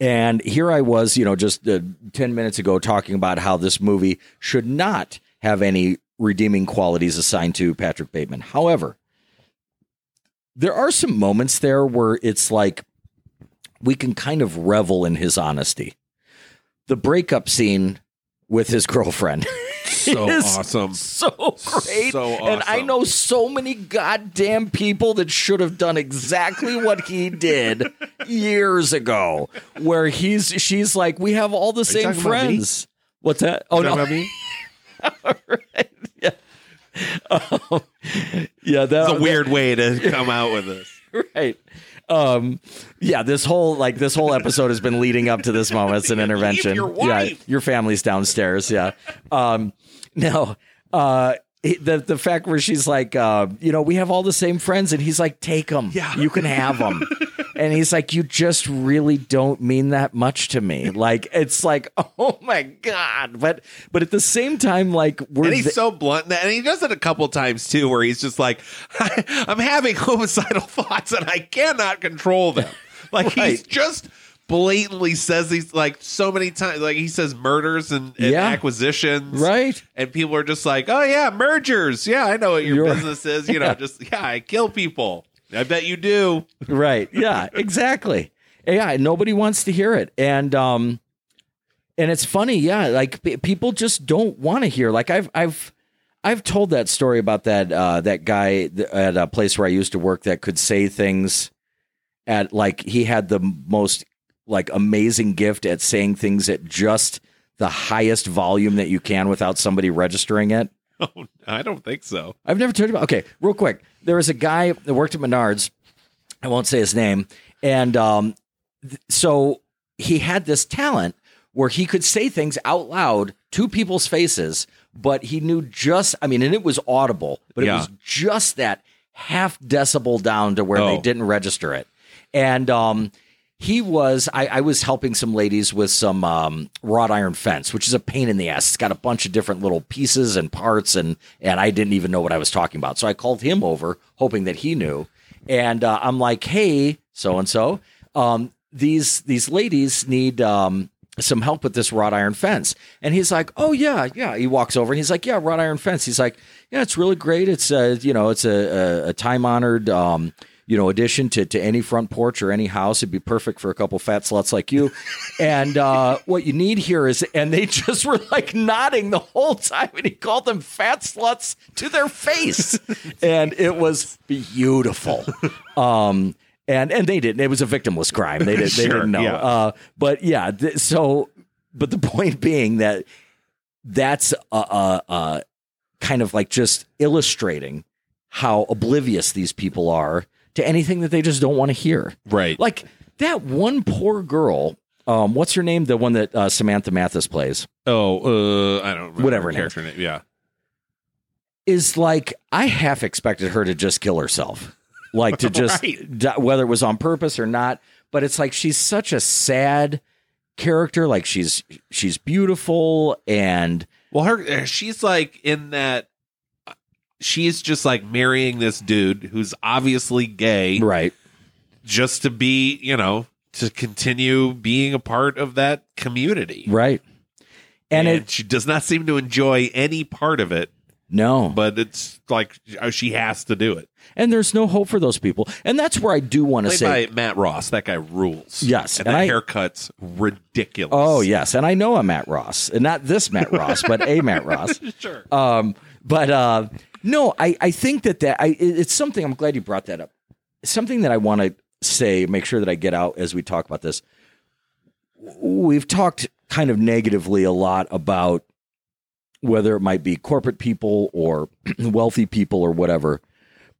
And here I was, you know, just uh, 10 minutes ago talking about how this movie should not have any redeeming qualities assigned to Patrick Bateman. However, there are some moments there where it's like we can kind of revel in his honesty. The breakup scene with his girlfriend. So <laughs> awesome. So great. So And I know so many goddamn people that should have done exactly what he did years ago, where he's she's like, We have all the same talking about me? friends. What's that? Oh no. mean? <laughs> Yeah. <laughs> Um, yeah, that, It's a weird way to come out with this. right. Um, yeah, this whole like this whole episode has been leading up to this moment. It's an <laughs> intervention. your Yeah, your family's downstairs. Yeah. Um, no. Uh, the the fact where she's like, uh, you know, we have all the same friends, and he's like, take them. Yeah. you can have them. <laughs> and he's like, you just really don't mean that much to me. <laughs> Like it's like, <laughs> oh my god. But but at the same time, like we're And he's th- so blunt, and he does it a couple times too, where he's just like, <laughs> "I'm having homicidal thoughts, and I cannot control them." Like he's just blatantly says these like so many times, like he says murders and, and Yeah. acquisitions, right. And people are just like, "Oh yeah, mergers. Yeah, I know what your You're- business is. You Yeah. know, just yeah, I kill people. I bet you do." right yeah exactly yeah nobody wants to hear it and um and it's funny yeah like p- people just don't want to hear like i've i've i've told that story about that uh that guy at a place where i used to work that could say things at like he had the most like amazing gift at saying things at just the highest volume that you can without somebody registering it <laughs> Oh, I don't think so. I've never told you about. Okay, real quick. There was a guy that worked at Menards. I won't say his name, and um, th- so he had this talent where he could say things out loud to people's faces, but he knew just. I mean, and it was audible, but it was just that half decibel down to where they Oh. didn't register it, and um. He was. I, I was helping some ladies with some um, wrought iron fence, which is a pain in the ass. It's got a bunch of different little pieces and parts, and and I didn't even know what I was talking about. So I called him over, hoping that he knew. And uh, I'm like, "Hey, so and so, these these ladies need um, some help with this wrought iron fence." And he's like, "Oh yeah, yeah." He walks over and he's like, "Yeah, wrought iron fence." He's like, "Yeah, it's really great. It's uh, you know, it's a, a, a time honored." Um, you know, addition to, to any front porch or any house. It'd be perfect for a couple fat sluts like you. <laughs> And uh, what you need here is, and they just were like nodding the whole time, and he called them fat sluts to their face, <laughs> and it was beautiful. Um, and and they didn't. It was a victimless crime. They didn't. They didn't know. yeah. Uh, but yeah. Th- so, but the point being that that's a, a, a kind of like just illustrating how oblivious these people are to anything that they just don't want to hear. Right. Like that one poor girl. Um, what's her name? The one that uh, Samantha Mathis plays oh, uh, I don't Whatever her name character name. Yeah. is like I half expected her to just kill herself, like to <laughs> just Right. whether it was on purpose or not. But it's like she's such a sad character. Like she's she's beautiful and Well, her she's like in that. She's just like marrying this dude who's obviously gay, right. just to be, you know, to continue being a part of that community. Right. And And, it she does not seem to enjoy any part of it. No. but it's like uh, she has to do it. and there's no hope for those people. And that's where I do want to say by Matt Ross. That guy rules. Yes, and, and that I- haircut's ridiculous. Oh yes, and I know a Matt Ross, and not this Matt Ross, but a Matt Ross. <laughs> sure. Um, but uh, no, I, I think that that I, it's something. I'm glad you brought that up. Something that I want to say, make sure that I get out as we talk about this. We've talked kind of negatively a lot about whether it might be corporate people or <clears throat> wealthy people or whatever.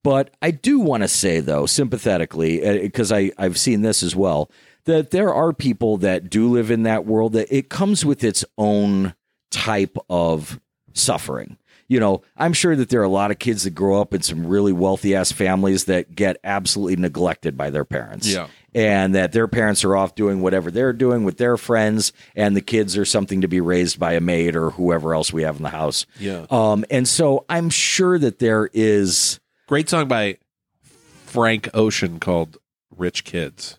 But I do want to say, though, sympathetically, uh, because I I've seen this as well, that there are people that do live in that world that it comes with its own type of suffering. You know, I'm sure that there are a lot of kids that grow up in some really wealthy ass families that get absolutely neglected by their parents. Yeah. And that their parents are off doing whatever they're doing with their friends, and the kids are something to be raised by a maid or whoever else we have in the house. Yeah. Um, and so I'm sure that there is. Great song by Frank Ocean called "Rich Kids"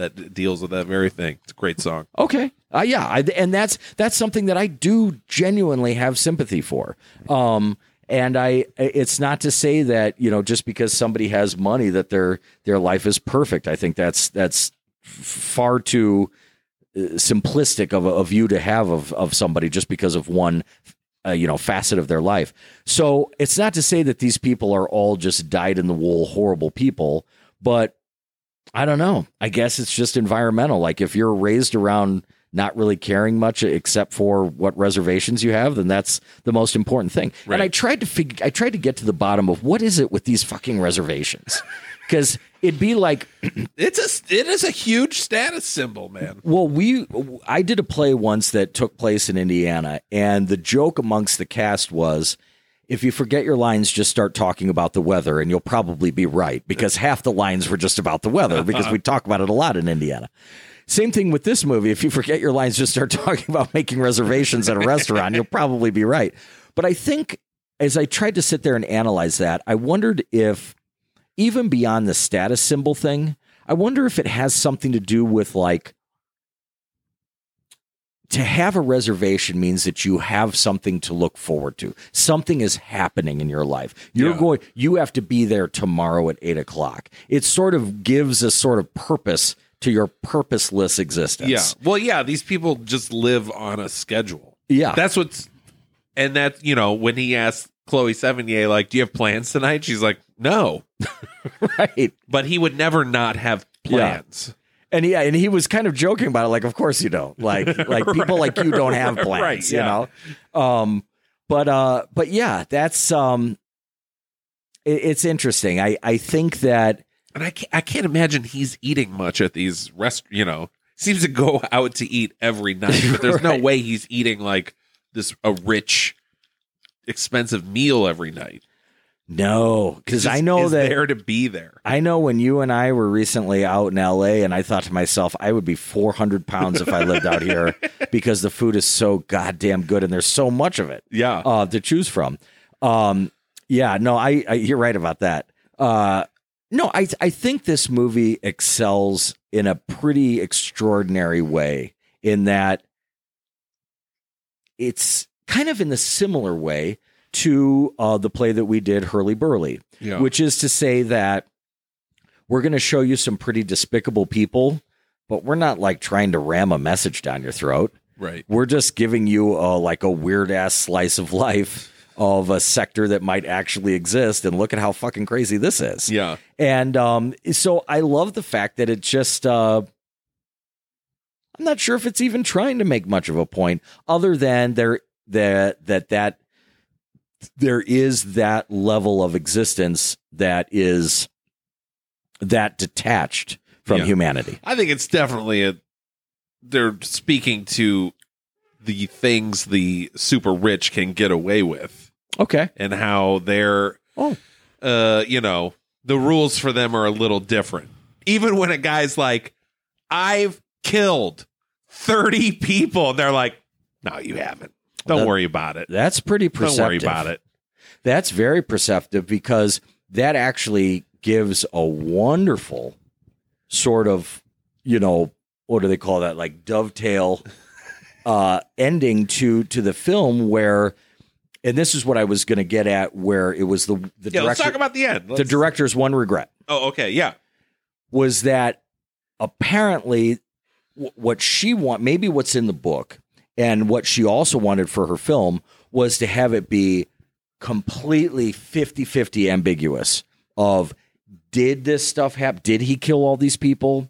that deals with that very thing. It's a great song. Okay. Uh, yeah, I, and that's that's something that I do genuinely have sympathy for. Um, and I, it's not to say that you know just because somebody has money that their their life is perfect. I think that's that's far too uh, simplistic of a, a view to have of of somebody just because of one. Uh, you know, facet of their life. So it's not to say that these people are all just dyed in the wool, horrible people, but I don't know. I guess it's just environmental. Like if you're raised around not really caring much except for what reservations you have, then that's the most important thing. And Right. I tried to figure I tried to get to the bottom of what is it with these fucking reservations? <laughs> Cuz it'd be like <clears throat> It's a it is a huge status symbol, man. well, we I did a play once that took place in Indiana, and the joke amongst the cast was if you forget your lines, just start talking about the weather, and you'll probably be right because half the lines were just about the weather because we uh-huh. talk about it a lot in Indiana. Same thing with this movie. If you forget your lines, just start <laughs> talking about making reservations at a restaurant, you'll probably be right. But I think as I tried to sit there and analyze that, I wondered if even beyond the status symbol thing, I wonder if it has something to do with like to have a reservation means that you have something to look forward to. Something is happening in your life. You're Yeah. going. You have to be there tomorrow at eight o'clock. It sort of gives a sort of purpose to your purposeless existence. Yeah. Well, yeah, these people just live on a schedule. Yeah. That's what's and that, you know, when he asked Chloe Sevigny, like, do you have plans tonight? She's like, no. <laughs> right. But he would never not have plans. And yeah, and he was kind of joking about it, like, of course you don't. Like, <laughs> like people like you don't have plans, Right, you know. Um, but uh, but yeah, that's um, it, it's interesting. I I think that And I can't, I can't imagine he's eating much at these rest. You know, seems to go out to eat every <laughs> night, but there's no way he's eating like this a rich, expensive meal every night. No, because I know is that there to be there. I know when you and I were recently out in LA, and I thought to myself, I would be 400 pounds if I lived out here <laughs> because the food is so goddamn good and there's so much of it. Yeah, uh, to choose from. Um, yeah, no, I, I you're right about that. Uh, no, I I think this movie excels in a pretty extraordinary way in that it's kind of in the similar way to uh, the play that we did, Hurlyburly, yeah. which is to say that we're going to show you some pretty despicable people, but we're not like trying to ram a message down your throat right. we're just giving you a, like a weird ass slice of life of a sector that might actually exist and look at how fucking crazy this is Yeah, and um so i love the fact that it just uh i'm not sure if it's even trying to make much of a point other than there that that that there is that level of existence that is that detached from Yeah. humanity I think it's definitely a. They're speaking to the things the super rich can get away with, okay and how they're oh uh, you know, the rules for them are a little different. Even when a guy's like, I've killed 30 people, and they're like, No, you haven't. Don't That- worry about it. that's pretty perceptive. Don't worry about it. That's very perceptive because that actually gives a wonderful sort of, you know, what do they call that? Like dovetail <laughs> uh ending to to the film where and this is what I was going to get at, where it was the the Yeah, let's talk about the end. the Let's- director's one regret Oh, okay, yeah, was that apparently what she want maybe what's in the book and what she also wanted for her film was to have it be completely 50-50 ambiguous of did this stuff happen did he kill all these people?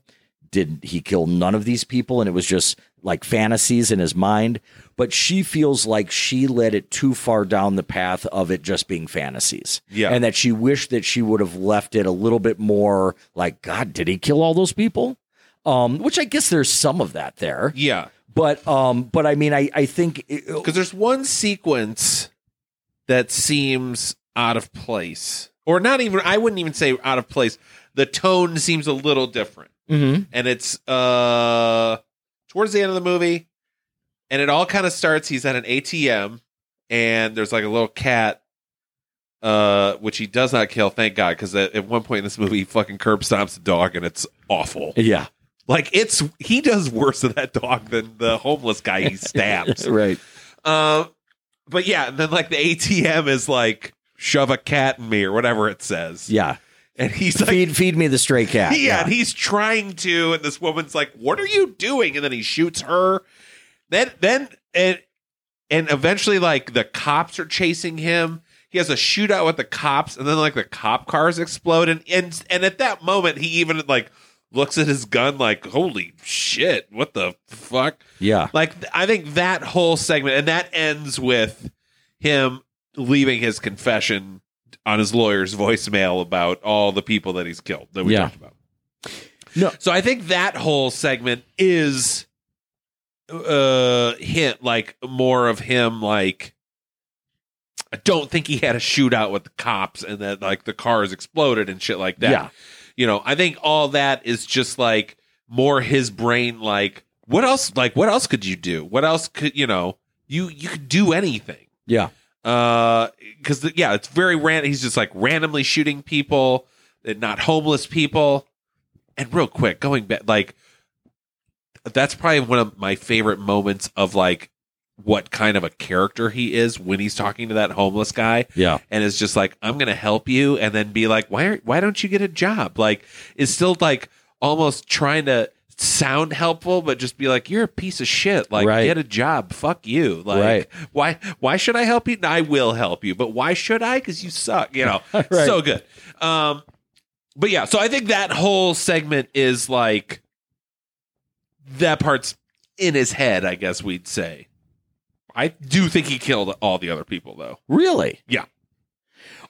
Did he kill none of these people? And it was just like fantasies in his mind. But she feels like she led it too far down the path of it just being fantasies. Yeah. and that she wished that she would have left it a little bit more like god did he kill all those people? Um which i guess there's some of that there. Yeah. But um but i mean i i think Because there's one sequence that seems out of place, or not even. I wouldn't even say out of place. The tone seems a little different, Mhm. and it's uh towards the end of the movie, and it all kind of starts. He's at an ATM, and there's like a little cat. Uh, which he does not kill, thank God, because at, at one point in this movie, he fucking curb stomps a dog, and it's awful. yeah Like it's he does worse to that dog than the homeless guy he <laughs> stabs. right Um, but yeah, and then like the ATM is like shove a cat in me or whatever it says. yeah and he's like, feed feed me the stray cat yeah, and he's trying to, and this woman's like, "What are you doing?" And then he shoots her. Then then and and eventually like the cops are chasing him. He has a shootout with the cops, and then like the cop cars explode, and and and at that moment he even like looks at his gun like, "Holy shit, what the fuck." yeah Like I think that whole segment and that ends with him leaving his confession on his lawyer's voicemail about all the people that he's killed that we Yeah. talked about. No. So I think that whole segment is uh hint like more of him like I don't think he had a shootout with the cops and that like the cars exploded and shit like that Yeah. You know i think all that is just like more his brain like what else like what else could you do? What else could you know you you could do anything. Yeah. Uh because yeah it's very random he's just like randomly shooting people and not homeless people. And real quick going back like that's probably one of my favorite moments of like what kind of a character he is when he's talking to that homeless guy. Yeah. And is just like i'm gonna help you and then be like why are, why don't you get a job? Like is still like almost trying to sound helpful but just be like you're a piece of shit. Like Right. get a job. Fuck you. Like Right. why why should i help you? I will help you but why should i? Because you suck you know? <laughs> Right. so good. Um but yeah so i think that whole segment is like that part's in his head i guess we'd say i do think he killed all the other people though Really? Yeah.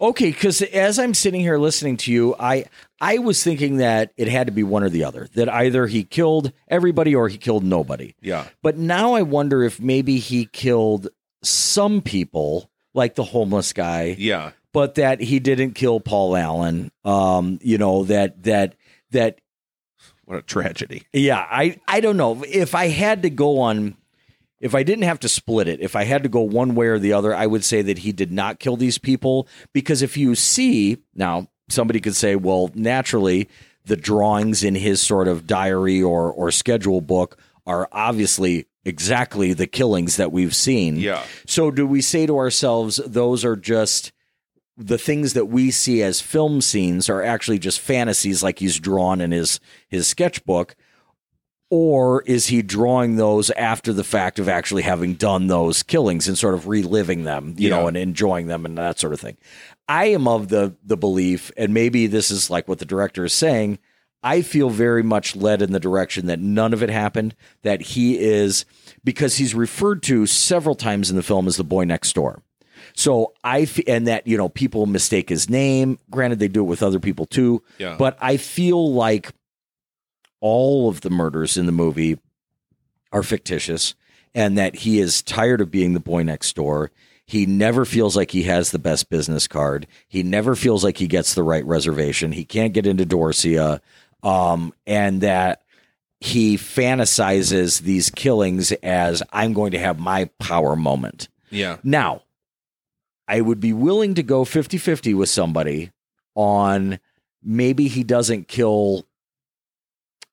Okay, because as I'm sitting here listening to you, I I was thinking that it had to be one or the other. That either he killed everybody or he killed nobody. yeah But now I wonder if maybe he killed some people, like the homeless guy, yeah but that he didn't kill Paul Allen. Um, you know that that that What a tragedy. yeah, I I don't know if I had to go on. If I didn't have to split it, if I had to go one way or the other, I would say that he did not kill these people because if you see now, somebody could say, well, naturally, the drawings in his sort of diary or or schedule book are obviously exactly the killings that we've seen. Yeah. So do we say to ourselves, those are just the things that we see as film scenes are actually just fantasies like he's drawn in his his sketchbook? Or is he drawing those after the fact of actually having done those killings and sort of reliving them, you know, and enjoying them and that sort of thing? I am of the the belief, and maybe this is like what the director is saying. I feel very much led in the direction that none of it happened. That he is because he's referred to several times in the film as the boy next door. So I f- and that you know people mistake his name. Granted, they do it with other people too. Yeah. But I feel like all of the murders in the movie are fictitious, and that he is tired of being the boy next door. He never feels like he has the best business card. He never feels like he gets the right reservation. He can't get into Dorsia, um, and that he fantasizes these killings as I'm going to have my power moment. Yeah. Now, I would be willing to go 50 50 with somebody on maybe he doesn't kill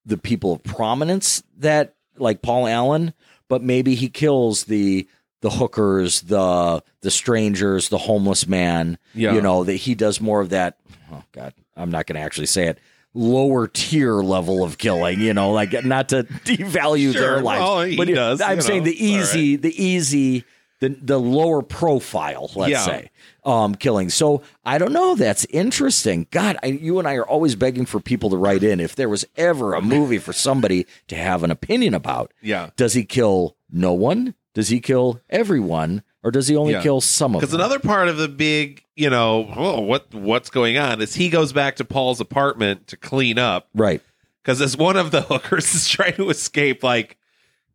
the people of prominence that, like Paul Allen, but maybe he kills the the hookers, the the strangers, the homeless man. Yeah. You know that he does more of that. Oh God, I'm not going to actually say it. Lower tier level of killing, you know, like not to <laughs> devalue Sure, their life. well, he but does, I'm saying know, the easy, the easy, the the lower profile, let's Yeah. say, um, killing. So I don't know. That's interesting. God, I, you and I are always begging for people to write in. If there was ever a movie for somebody to have an opinion about, Yeah. does he kill no one? Does he kill everyone, or does he only Yeah. kill some of Because another part of the big, you know, oh, what what's going on is he goes back to Paul's apartment to clean up right. because as one of the <laughs> hookers is trying to escape, like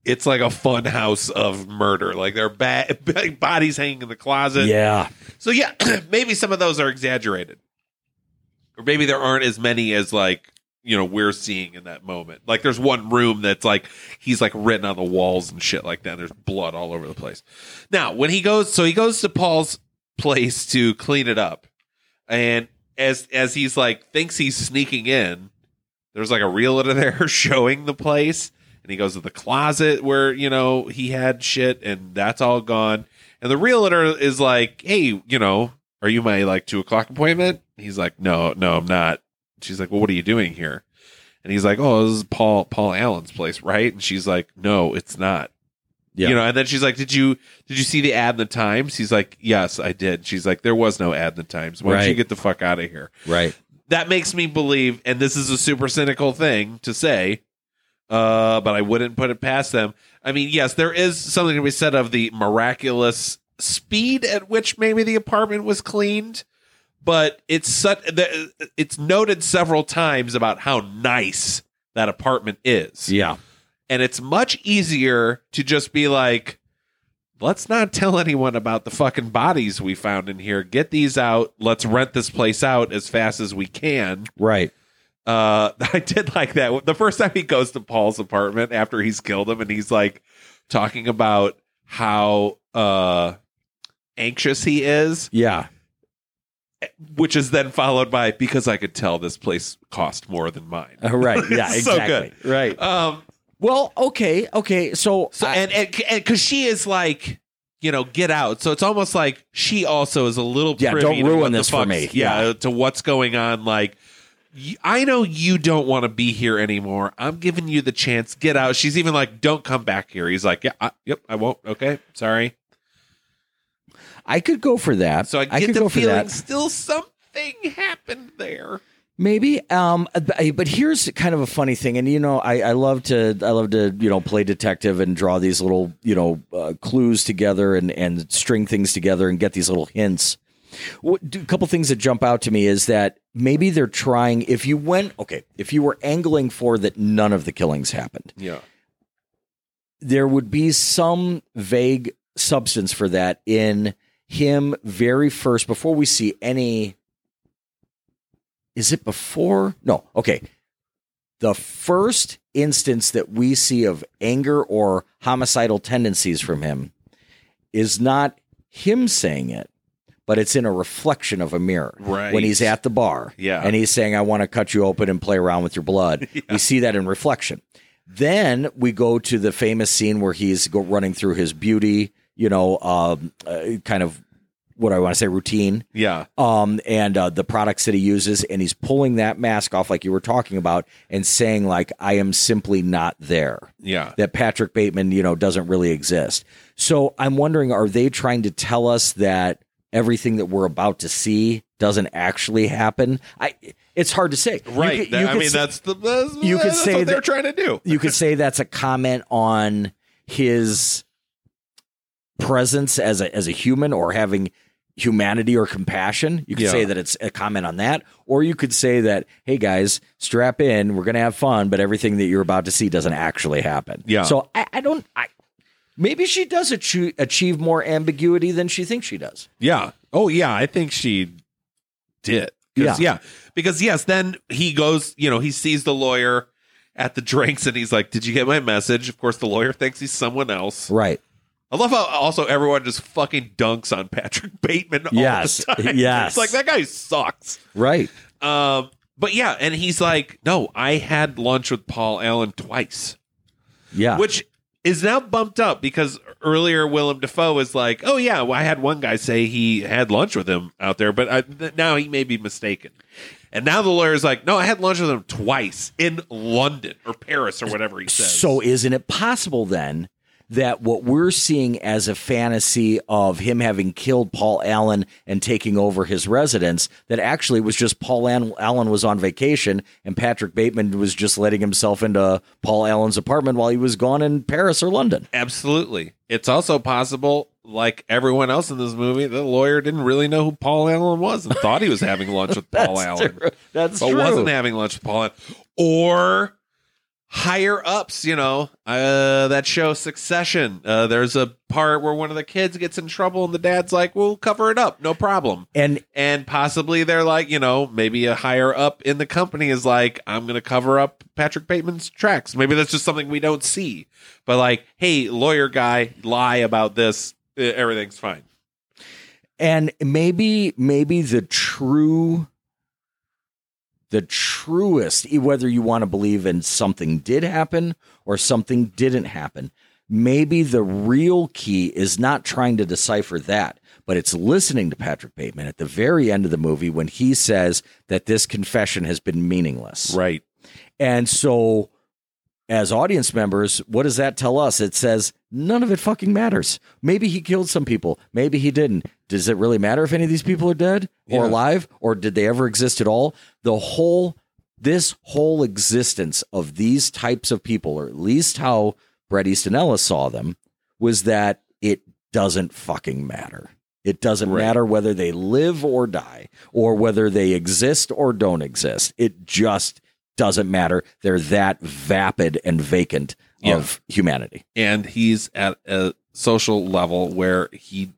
it's like a fun house of murder. Like there are ba- <laughs> bodies hanging in the closet. Yeah. So yeah, <clears throat> maybe some of those are exaggerated, or maybe there aren't as many as like you know we're seeing in that moment. Like there's one room that's like he's like written on the walls and shit like that. There's blood all over the place. Now when he goes, so he goes to Paul's place to clean it up, and as as he's like thinks he's sneaking in, there's like a realtor <laughs> there showing the place. And he goes to the closet where, you know, he had shit and that's all gone. And the realtor is like, Hey, you know, are you my like two o'clock appointment? He's like, No, no, I'm not. She's like, Well, what are you doing here? And he's like, Oh, this is Paul Paul Allen's place, right? And she's like, No, it's not. Yeah. You know, and then she's like, Did you did you see the ad in the Times? He's like, Yes, I did. She's like, There was no ad in the Times. Why don't you get the fuck out of here? Right. that makes me believe, and this is a super cynical thing to say, uh, but I wouldn't put it past them. I mean, yes, there is something to be said of the miraculous speed at which maybe the apartment was cleaned, but it's such it's noted several times about how nice that apartment is, Yeah. and it's much easier to just be like. Let's not tell anyone about the fucking bodies we found in here. Get these out. Let's rent this place out as fast as we can Right. Uh <laughs> I did like that. The first time he goes to Paul's apartment after he's killed him and he's like talking about how uh anxious he is, Yeah. which is then followed by because I could tell this place cost more than mine. Uh, right. Yeah. <laughs> So Exactly. Right. Um Well, okay. Okay. So, so I- and and because she is like you know, get out. So it's almost like she also is a little Yeah, don't ruin this for me. Yeah, Yeah. to what's going on. Like, I know you don't want to be here anymore. I'm giving you the chance. Get out. She's even like, don't come back here. He's like, yeah, I, yep, I won't. Okay, sorry. I could go for that. So I get could the go for feeling that. still something happened there. Maybe, um, but but here's kind of a funny thing, and you know, I, I love to I love to you know play detective and draw these little you know uh, clues together and and string things together and get these little hints. What, a couple things that jump out to me is that maybe they're trying. If you went okay, if you were angling for that, none of the killings happened. Yeah. there would be some vague substance for that in him very first before we see any is it before no okay the first instance that we see of anger or homicidal tendencies from him is not him saying it but it's in a reflection of a mirror Right. when he's at the bar Yeah. and he's saying i want to cut you open and play around with your blood <laughs> we see that in reflection then we go to the famous scene where he's go running through his beauty, you know, um, uh, kind of what I want to say routine, Yeah. um, and uh, the products that he uses, and he's pulling that mask off, like you were talking about, and saying like, "I am simply not there." Yeah. That Patrick Bateman, you know, doesn't really exist. So I'm wondering, are they trying to tell us that everything that we're about to see doesn't actually happen? I. It's hard to say. You Right. could- you I mean, say- that's the that's, you could that's say what they're trying to do. you could say that's a comment on his presence as a as a human or having humanity or compassion. You could Yeah. say that it's a comment on that, or you could say that, hey guys, strap in, we're gonna have fun, but everything that you're about to see doesn't actually happen. Yeah. So I, I don't. I maybe she does achieve, achieve more ambiguity than she thinks she does. Yeah. Oh yeah, I think she did. 'Cause, yeah. Because yes, then he goes, you know, he sees the lawyer at the drinks and he's like, Did you get my message? Of course the lawyer thinks he's someone else. Right. I love how also everyone just fucking dunks on Patrick <laughs> Bateman all Yes. the time. Yes. <laughs> It's like that guy sucks. Right. Um but yeah, and he's like, No, I had lunch with Paul Allen twice. Yeah. Which is now bumped up because earlier Willem Dafoe was like, "Oh yeah, well, I had one guy say he had lunch with him out there, but I, th- now he may be mistaken." And now the lawyer's like, "No, I had lunch with him twice in London or Paris or whatever he says." So isn't it possible then that what we're seeing as a fantasy of him having killed Paul Allen and taking over his residence that actually was just Paul Allen, Allen was on vacation and Patrick Bateman was just letting himself into Paul Allen's apartment while he was gone in Paris or London. Absolutely. It's also possible, like everyone else in this movie, the lawyer didn't really know who Paul Allen was and thought he was having lunch with <laughs> Paul That's Allen. true. That's but true. wasn't having lunch with Paul Allen. Or higher ups, you know, uh, that show Succession. Uh, there's a part where one of the kids gets in trouble and the dad's like, we'll cover it up, no problem. and And possibly they're like, you know, maybe a higher up in the company is like, I'm going to cover up Patrick Bateman's tracks. Maybe that's just something we don't see. But like, hey, lawyer guy, lie about this. Everything's fine. and maybe maybe the true the truest whether you want to believe in something did happen or something didn't happen maybe the real key is not trying to decipher that but it's listening to Patrick Bateman at the very end of the movie when he says that this confession has been meaningless Right. and so, as audience members, what does that tell us? It says none of it fucking matters. Maybe he killed some people. Maybe he didn't. Does it really matter if any of these people are dead or Yeah. alive or did they ever exist at all? The whole, this whole existence of these types of people, or at least how Bret Easton Ellis saw them, was that it doesn't fucking matter. It doesn't Right. matter whether they live or die, or whether they exist or don't exist. It just doesn't matter. They're that vapid and vacant Yeah. of humanity. and he's at a social level where he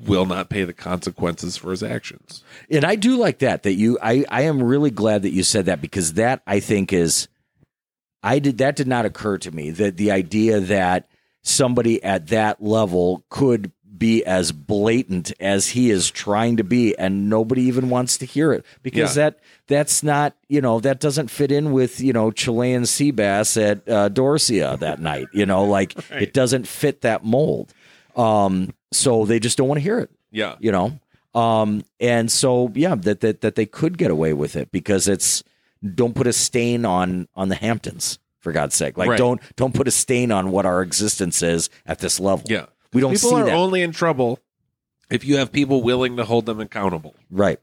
will not pay the consequences for his actions. And I do like that. That you, I, I am really glad that you said that because that I think is, I did that did not occur to me that the idea that somebody at that level could be as blatant as he is trying to be and nobody even wants to hear it because Yeah. that that's not you know that doesn't fit in with you know Chilean sea bass at uh, Dorsia that night you know like <laughs> it doesn't fit that mold um so they just don't want to hear it Yeah. you know um and so yeah that that that they could get away with it because it's don't put a stain on on the hamptons for god's sake like Right. don't don't put a stain on what our existence is at this level Yeah. We don't people see are that only in trouble if you have people willing to hold them accountable. right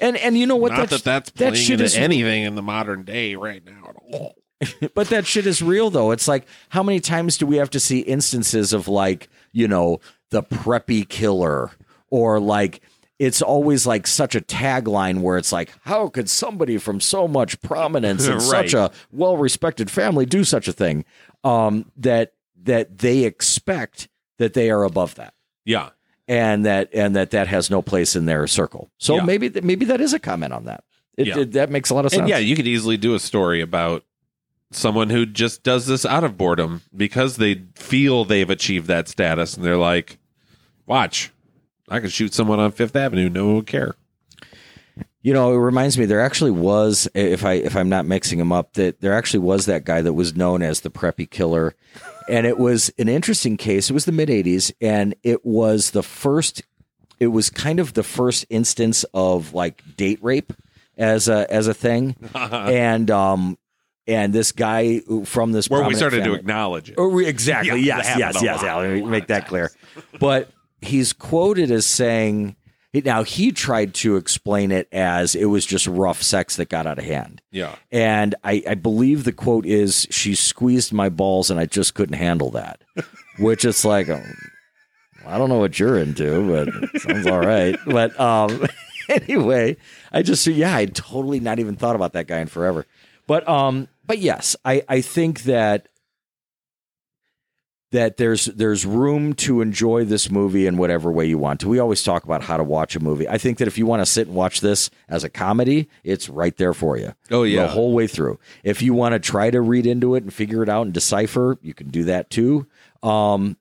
and and you know what Not that's, that that's that shit into is anything in the modern day right now at all. <laughs> but that shit is real though. It's like how many times do we have to see instances of like, you know, the preppy killer or like it's always like such a tagline where it's like, how could somebody from so much prominence <laughs> and Right. such a well-respected family do such a thing? Um, that that they expect that they are above that, Yeah. and that and that that has no place in their circle. So Yeah. maybe th- maybe that is a comment on that. It, Yeah. it- that makes a lot of sense. And yeah, you could easily do a story about someone who just does this out of boredom because they feel they've achieved that status and they're like, watch, I can shoot someone on Fifth Avenue. No one would care. You know, it reminds me there actually was if I if I'm not mixing them up that there actually was that guy that was known as the preppy killer and it was an interesting case. It was the mid 80s and it was the first it was kind of the first instance of like date rape as a as a thing. <laughs> and um and this guy from this Where we started to acknowledge it. Oh, exactly. Yeah, yes, yes, yes. yeah, let me make that <laughs> clear. But he's quoted as saying, now he tried to explain it as it was just rough sex that got out of hand. Yeah. And I, I believe the quote is, she squeezed my balls and I just couldn't handle that. <laughs> Which it's like, um, I don't know what you're into, but it sounds all right. But um, <laughs> anyway, I just, yeah, I totally not even thought about that guy in forever. But um, but yes, I, I think that that there's there's room to enjoy this movie in whatever way you want to. We always talk about how to watch a movie. I think that if you want to sit and watch this as a comedy, it's right there for you. Oh, yeah. the whole way through. If you want to try to read into it and figure it out and decipher, you can do that too. Um,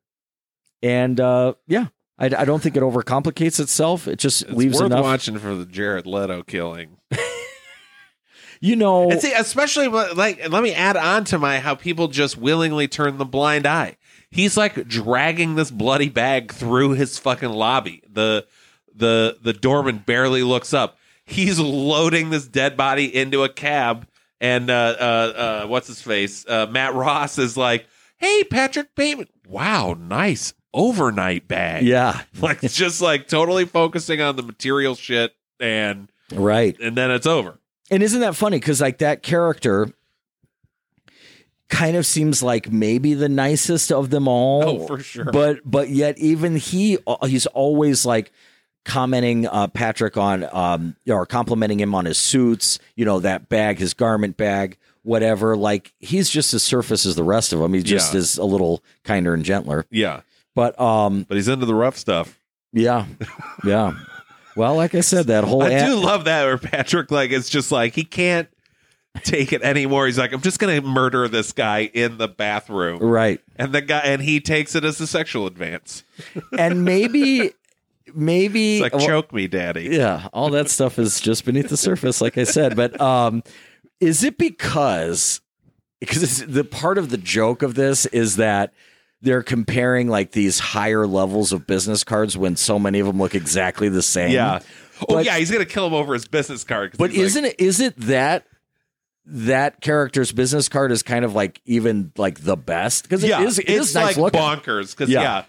and uh, yeah, I, I don't think it overcomplicates itself. It just It's leaves worth enough. watching for the Jared Leto killing. <laughs> You know, And see, especially like, let me add on to my how people just willingly turn the blind eye. He's like dragging this bloody bag through his fucking lobby. The the the doorman barely looks up. He's loading this dead body into a cab, and uh, uh, uh, what's his face? Uh, Matt Ross is like, "Hey, Patrick Bateman, wow, nice overnight bag." yeah, <laughs> like just like totally focusing on the material shit, and right. and then it's over. And isn't that funny? Because like that character kind of seems like maybe the nicest of them all. Oh, for sure. But but yet even he he's always like commenting uh, Patrick on um or complimenting him on his suits, you know, that bag, his garment bag, whatever. Like he's just as surface as the rest of them. He just Yeah. is a little kinder and gentler. Yeah, But um but he's into the rough stuff. yeah. Yeah. Well, like I said, that whole <laughs> I ad- do love that where Patrick like it's just like he can't take it anymore. He's like, I'm just gonna murder this guy in the bathroom. right. And the guy and he takes it as a sexual advance. And maybe maybe It's like well, choke me, daddy. yeah all that stuff is just beneath the surface like i said but um is it because because it's, the part of the joke of this is that they're comparing like these higher levels of business cards when so many of them look exactly the same Yeah. Oh But- yeah, he's gonna kill him over his business card. but he's like- isn't it is it that that character's business card is kind of like even like the best because yeah, it is it it's is nice like looking. bonkers because Yeah. yeah.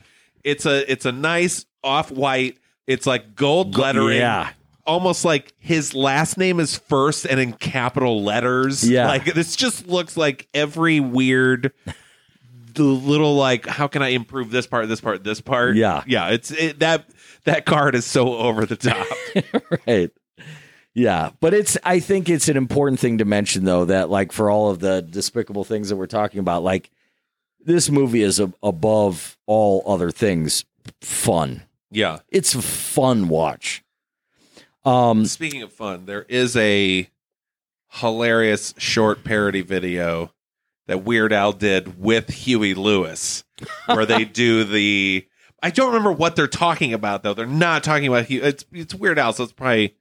it's a it's a nice off white. It's like gold lettering. yeah. almost like his last name is first and in capital letters. Yeah. like this just looks like every weird the little like how can I improve this part, this part, this part. Yeah. yeah. It's it, that that card is so over the top. <laughs> right. Yeah, but it's I think it's an important thing to mention though that like for all of the despicable things that we're talking about like this movie is a, above all other things fun. yeah. It's a fun watch. Um Speaking of fun, there is a hilarious short parody video that Weird Al did with Huey Lewis, where they do the. I don't remember what they're talking about though. They're not talking about Huey. It's it's Weird Al, so it's probably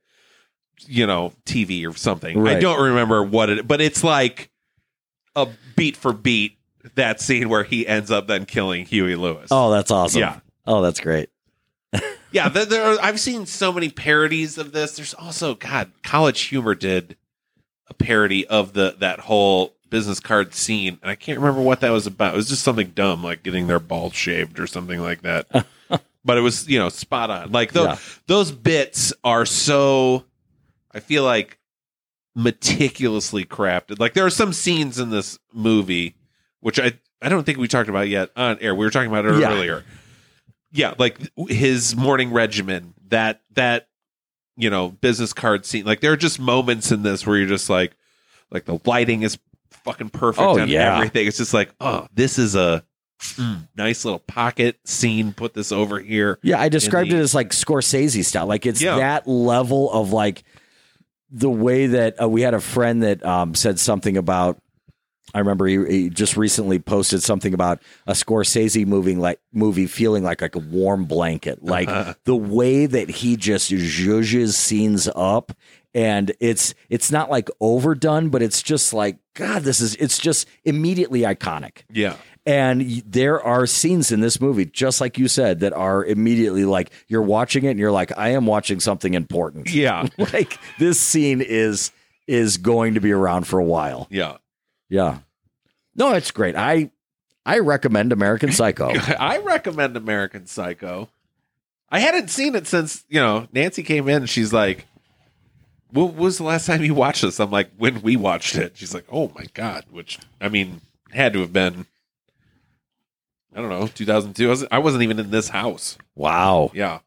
you know TV or something. I don't remember what it, but it's like a beat for beat that scene where he ends up then killing Huey Lewis. oh that's awesome. Yeah. Oh that's great. <laughs> Yeah, there, there are, I've seen so many parodies of this. There's also God, College Humor did a parody of the that whole business card scene, and I can't remember what that was about. It was just something dumb, like getting their balls shaved or something like that. <laughs> but it was you know spot on. Like those Yeah. those bits are so. I feel like meticulously crafted. Like there are some scenes in this movie which I I don't think we talked about yet on air. We were talking about it Yeah. earlier. Yeah, like his morning regimen, that that you know business card scene. Like there are just moments in this where you're just like, like the lighting is fucking perfect Oh, on yeah. everything. It's just like, oh, this is a mm, nice little pocket scene. Put this over here. Yeah, I described the- it as like Scorsese style. Like it's Yeah. that level of like the way that uh, we had a friend that um, said something about. I remember he, he just recently posted something about a Scorsese movie like movie feeling like like a warm blanket, <laughs> like the way that he just zhuzhes scenes up, and it's it's not like overdone, but it's just like God, this is it's just immediately iconic. Yeah, And there are scenes in this movie, just like you said, that are immediately like you're watching it and you're like, I am watching something important. yeah, <laughs> like this scene is is going to be around for a while. yeah. Yeah. No, it's great. I I recommend American <laughs> Psycho. I recommend American Psycho. I hadn't seen it since you know Nancy came in. and She's like, "What was the last time you watched this?" I'm like, "When we watched it." She's like, "Oh my god!" Which I mean, had to have been. I don't know, 2002. I wasn't, I wasn't even in this house. wow. Yeah,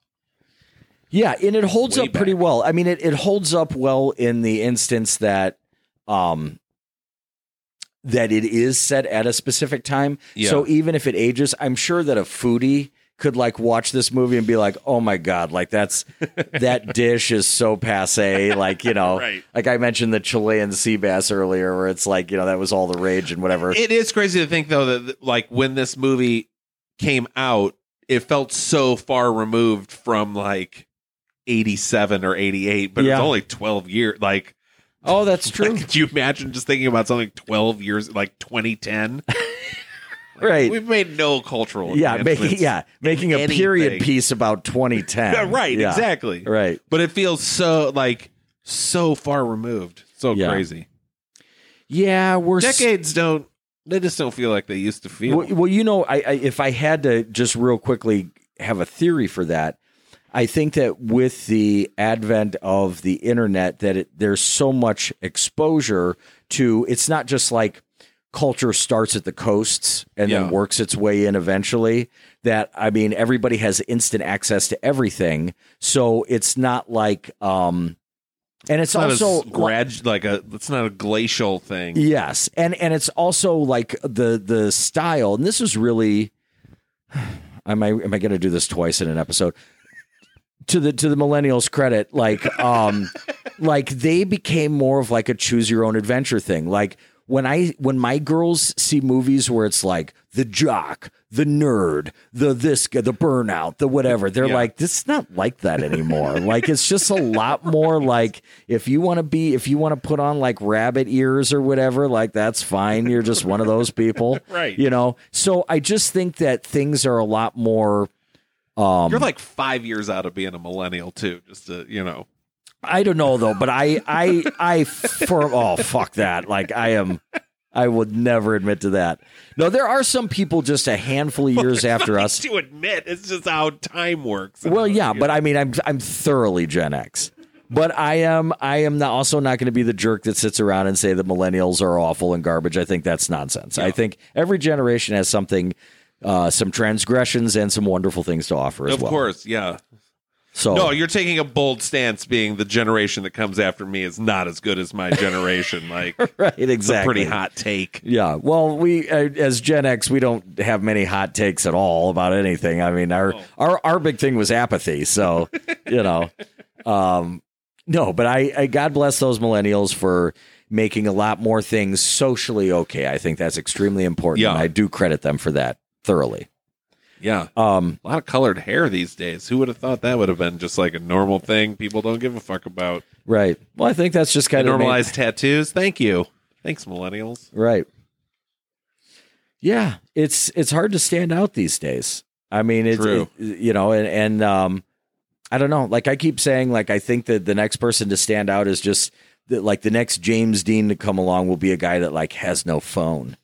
Yeah, and it holds Way up pretty well. I mean, it, it holds up well in the instance that um that it is set at a specific time. Yeah. So even if it ages, I'm sure that a foodie could like watch this movie and be like, "Oh my god, like that's <laughs> that dish is so passe." Like you know, Right. like I mentioned the Chilean sea bass earlier, where it's like you know that was all the rage and whatever. it is crazy to think though that like when this movie came out, it felt so far removed from like 87 or 88, but Yeah. it's only 12 years. Like Oh, that's <laughs> true. Like, could you imagine just thinking about something 12 years, like 2010? <laughs> right. We've made no cultural Yeah, making <laughs> yeah, making a period piece about 2010. Yeah, <laughs> right, Yeah. exactly. Right. But it feels so like so far removed. So Yeah. crazy. Yeah, we're s- Decades don't they just don't feel like they used to feel. Well, well you know, I, I if I had to just real quickly have a theory for that, I think that with the advent of the internet, that it, there's so much exposure to. It's not just like culture starts at the coasts and Yeah. then works its way in eventually. That I mean, everybody has instant access to everything, so it's not like. um and it's, it's also grad like a it's not a glacial thing. Yes, and and it's also like the the style, and this is really. <sighs> Am I am I going to do this twice in an episode? To the to the millennials' credit, like um, <laughs> like they became more of like a choose your own adventure thing. Like when I when my girls see movies where it's like the jock, the nerd, the this the burnout, the whatever, they're Yeah. like this is not like that anymore. like it's just a lot more like if you want to be if you want to put on like rabbit ears or whatever, like that's fine. You're just one of those people, <laughs> Right. You know. So I just think that things are a lot more. Um, You're like five years out of being a millennial too. Just to you know, I don't know though, but I, I, I, for oh fuck that, like I am, I would never admit to that. No, there are some people just a handful of years after us. to admit it's just how time works. Well, yeah, but I mean, I'm, I'm thoroughly Gen X. But I am, I am not, also not going to be the jerk that sits around and say that millennials are awful and garbage. I think that's nonsense. I think every generation has something, uh, some transgressions and some wonderful things to offer as of well. course, yeah. So No, you're taking a bold stance. Being the generation that comes after me is not as good as my generation. <laughs> Like, right, it's a exactly. pretty hot take. Yeah, well, we uh, as Gen X, we don't have many hot takes at all about anything. I mean, our our our big thing was apathy. So, <laughs> you know, um, no, but I, I God bless those millennials for making a lot more things socially okay. I think that's extremely important. Yeah. and I do credit them for that thoroughly. Yeah, Um, a lot of colored hair these days. Who would have thought that would have been just like a normal thing? People don't give a fuck about right. Well, I think that's just kind of normalized tattoos. Thank you, thanks, millennials. Right. Yeah, it's it's hard to stand out these days. I mean, it's True. it- you know, and and um, I don't know. Like I keep saying, like I think that the next person to stand out is just like the next James Dean to come along will be a guy that like has no phone.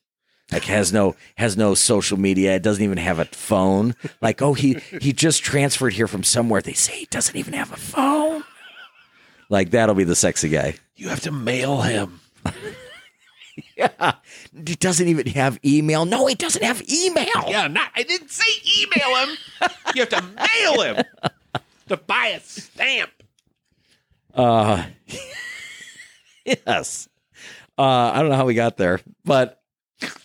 Like has no has no social media. It doesn't even have a phone. Like oh he he just transferred here from somewhere. They say he doesn't even have a phone. Like that'll be the sexy guy. You have to mail him. <laughs> Yeah. He doesn't even have email. No, he doesn't have email. Yeah, not. I didn't say email him. you have to mail him to buy a stamp. Uh, <laughs> yes. Uh, I don't know how we got there, but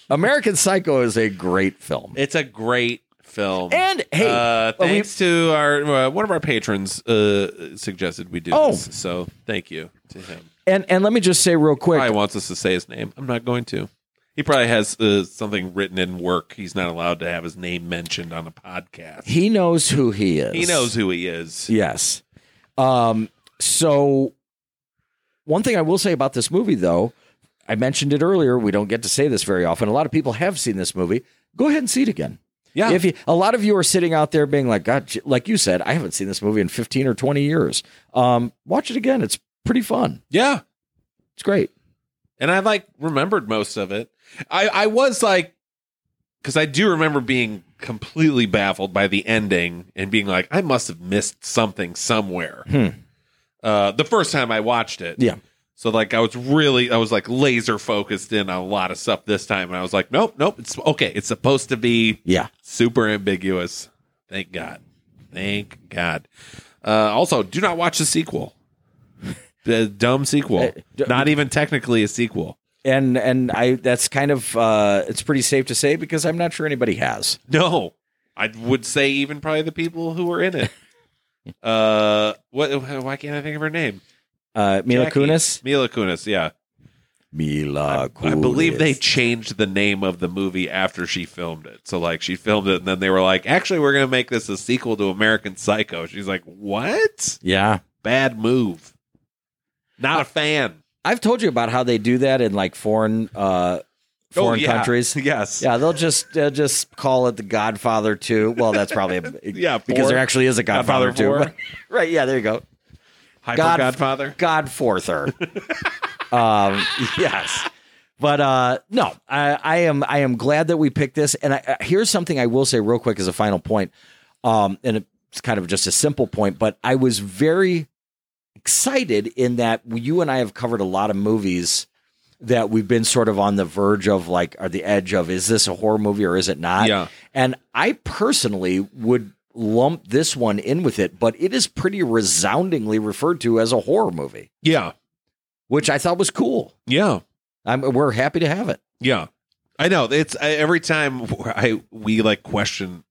American Psycho is a great film. It's a great film. And hey, uh, we- thanks to our uh, one of our patrons uh, suggested we do Oh. this, so thank you to him. and and let me just say real quick. Probably wants us to say his name. I'm not going to. He probably has uh, something written in work. He's not allowed to have his name mentioned on a podcast. He knows who he is. He knows who he is. Yes. Um. So, one thing I will say about this movie, though, I mentioned it earlier. We don't get to say this very often. A lot of people have seen this movie. Go ahead and see it again. Yeah. If you, a lot of you are sitting out there being like, God, like you said, I haven't seen this movie in 15 or 20 years. Um, watch it again. It's pretty fun. yeah. It's great. and I like remembered most of it. I I was like, because I do remember being completely baffled by the ending and being like, I must have missed something somewhere. Hmm. Uh, the first time I watched it, Yeah. So like I was really I was like laser focused in on a lot of stuff this time, and I was like, nope, nope, it's okay. It's supposed to be Yeah. super ambiguous. Thank God. Thank God. Uh, also, do not watch the sequel. The dumb sequel. Uh, not even technically a sequel. And, and I, that's kind of, uh, it's pretty safe to say because I'm not sure anybody has. No, I would say even probably the people who were in it. <laughs> uh, what? Why can't I think of her name? Uh, Mila Jackie. Kunis? Mila Kunis. Yeah, Mila I believe they changed the name of the movie after she filmed it. So like she filmed it, and then they were like, "Actually, we're gonna make this a sequel to American Psycho." She's like, "What? Yeah. Bad move. Not a fan." I've told you about how they do that in like foreign uh foreign Oh, yeah. countries. <laughs> Yes. Yeah, they'll just they'll just call it the Godfather 2. Well, that's probably a, <laughs> Yeah, because four. there actually is a Godfather, Godfather 2. four. <laughs> right, yeah, there you go. Hyper God- Godfather. Godforther. <laughs> um, yes. But uh, no, I, I am I am glad that we picked this. And I, uh, here's something I will say real quick as a final point, um, and it's kind of just a simple point. But I was very excited in that you and I have covered a lot of movies that we've been sort of on the verge of, like, or the edge of is this a horror movie or is it not? Yeah. And I personally would lump this one in with it, but it is pretty resoundingly referred to as a horror movie, Yeah. which I thought was cool. Yeah. I'm, we're happy to have it. Yeah, I know. It's I, every time I we like question.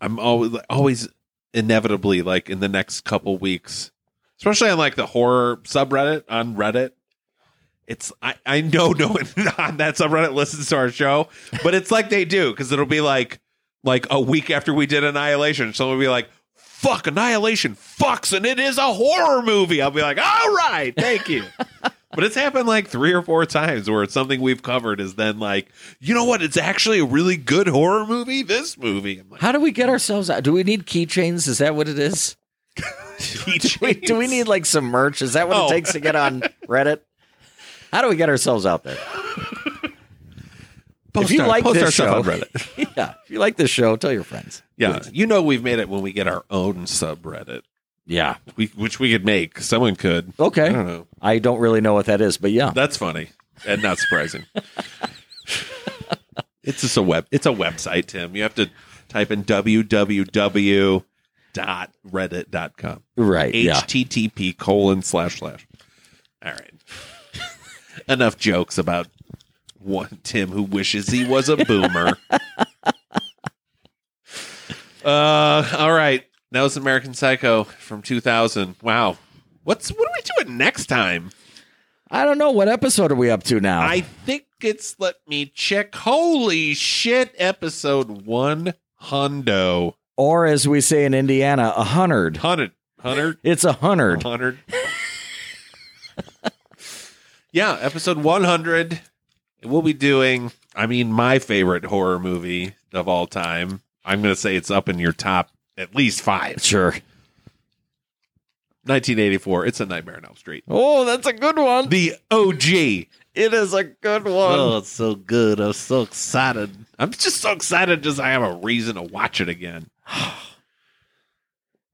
I'm always always inevitably like in the next couple weeks, especially on like the horror subreddit on Reddit. It's I I know no one <laughs> on that subreddit listens to our show, but it's like they do because it'll be like like a week after we did Annihilation, someone will be like. Fuck Annihilation, fucks, and it is a horror movie. I'll be like, all right, thank you. <laughs> But it's happened like three or four times where it's something we've covered is then like, you know what? It's actually a really good horror movie. This movie. Like, How do we get ourselves out? Do we need keychains? Is that what it is? <laughs> <laughs> Wait, do we need like some merch? Is that what Oh. it takes to get on Reddit? How do we get ourselves out there? Post if you our- like post this our show, on Reddit. <laughs> <laughs> yeah, if you like this show, tell your friends. Yeah, you know we've made it when we get our own subreddit, Yeah. we, which we could make. Someone could. Okay. I don't know. I don't really know what that is, but yeah. That's funny and not surprising. <laughs> it's just a web. It's a website, Tim. You have to type in www.reddit.com. right. Yeah. http colon slash slash. All right. Enough jokes about one Tim who wishes he was a boomer. <laughs> uh, all right. That was American Psycho from 2000. Wow. What's what are we doing next time? I don't know. What episode are we up to now? I think it's let me check. Holy shit! Episode one hundo or as we say in Indiana, a hundred. hundred hundred It's a hundred. hundred. <laughs> yeah, episode one hundred. We'll be doing. I mean, my favorite horror movie of all time. I'm going to say it's up in your top at least five. Sure. 1984. It's a Nightmare on Elm Street. Oh, that's a good one. The OG. It is a good one. Oh, it's so good. I'm so excited. I'm just so excited just I have a reason to watch it again.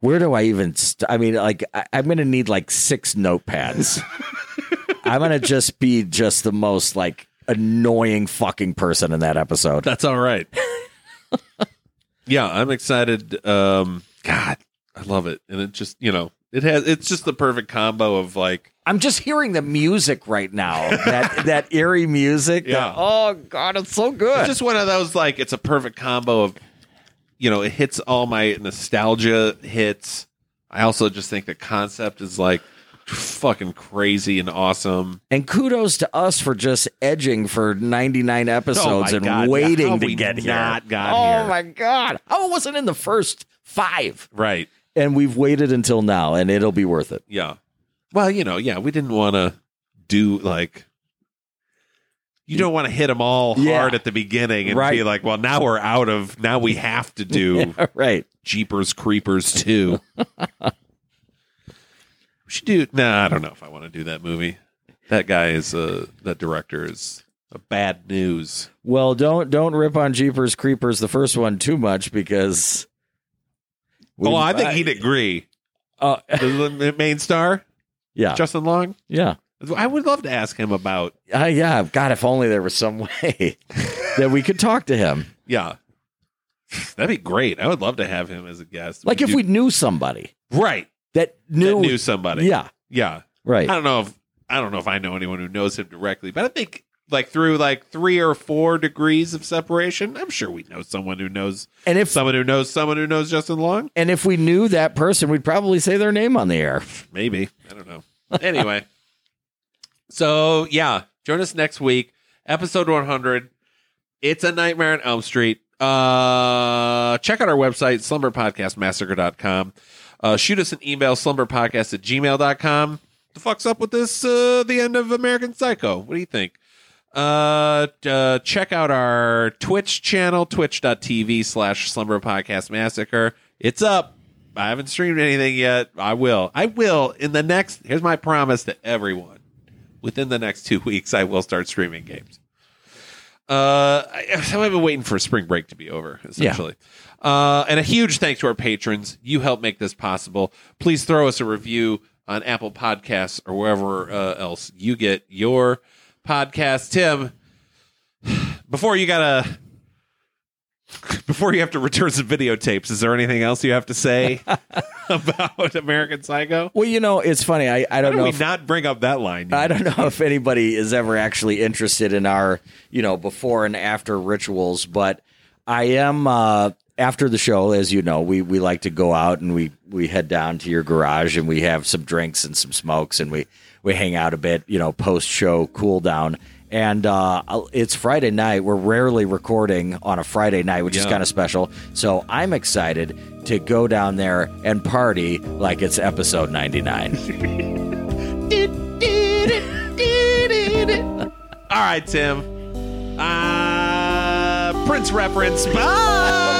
Where do I even? St- I mean, like, I- I'm going to need like six notepads. <laughs> I'm going to just be just the most like annoying fucking person in that episode. That's all right. <laughs> yeah, I'm excited. Um, God, I love it, and it just you know it has it's just the perfect combo of like I'm just hearing the music right now. That <laughs> that eerie music. that- Yeah. oh God, it's so good. it's just one of those like it's a perfect combo of you know it hits all my nostalgia hits. I also just think the concept is like fucking crazy and awesome. and kudos to us for just edging for 99 episodes Oh and God, waiting to get here. not got oh here? my God. Oh, it wasn't in the first five. Right. And we've waited until now, and it'll be worth it. Yeah. Well, you know, yeah, we didn't want to do like. You don't want to hit them all Yeah. hard at the beginning and Right. be like, well, now we're out of, now we have to do <laughs> right. Jeepers Creepers 2. <laughs> we should do, nah, I don't know if I want to do that movie. That guy is, uh, that director is a bad news. Well, don't don't rip on Jeepers Creepers the first one too much because. oh, I think he'd agree. Uh, The main star, yeah, Justin Long. yeah, I would love to ask him about, uh, yeah. God, if only there was some <laughs> way that we could talk to him. yeah. That'd be great. I would love to have him as a guest. Like if do- we knew somebody right that knew, that knew somebody. yeah, yeah. right. I don't know if I don't know if I know anyone who knows him directly, but I think like through like three or four degrees of separation, I'm sure we know someone who knows And if someone who knows someone who knows Justin Long. and if we knew that person, we'd probably say their name on the air. Maybe I don't know. Anyway, <laughs> so yeah, join us next week, episode 100. It's a nightmare on Elm Street. Uh, check out our website, slumberpodcastmassacre.com. Uh, shoot us an email, slumberpodcast at gmail.com. the fuck's up with this? Uh, the end of American Psycho. What do you think? Uh, uh, check out our Twitch channel, twitch.tv slash slumber podcast massacre. It's up. I haven't streamed anything yet. I will. I will in the next. Here's my promise to everyone. Within the next two <laughs> weeks, I will start streaming games. Uh, so I've been waiting for spring break to be over, essentially. Uh, and a huge thanks to our patrons. You help make this possible. Please throw us a review on Apple Podcasts or wherever uh, else you get your podcast. Tim, <sighs> before you gotta, <laughs> before you have to return some videotapes, is there anything else you have to say <laughs> about American Psycho? Well, you know, it's funny. I, I don't do know. we if- not bring up that line? I don't know if anybody is ever actually interested in our, you know, before and after rituals, but I am uh after the show, as you know, we we like to go out and we we head down to your garage and we have some drinks and some smokes and we we hang out a bit, you know, post show cool down. And uh, it's Friday night. We're rarely recording on a Friday night, which is kind of special. So I'm excited to go down there and party like it's episode 99. <laughs> All right, Tim. Uh, Prince reference. Bye.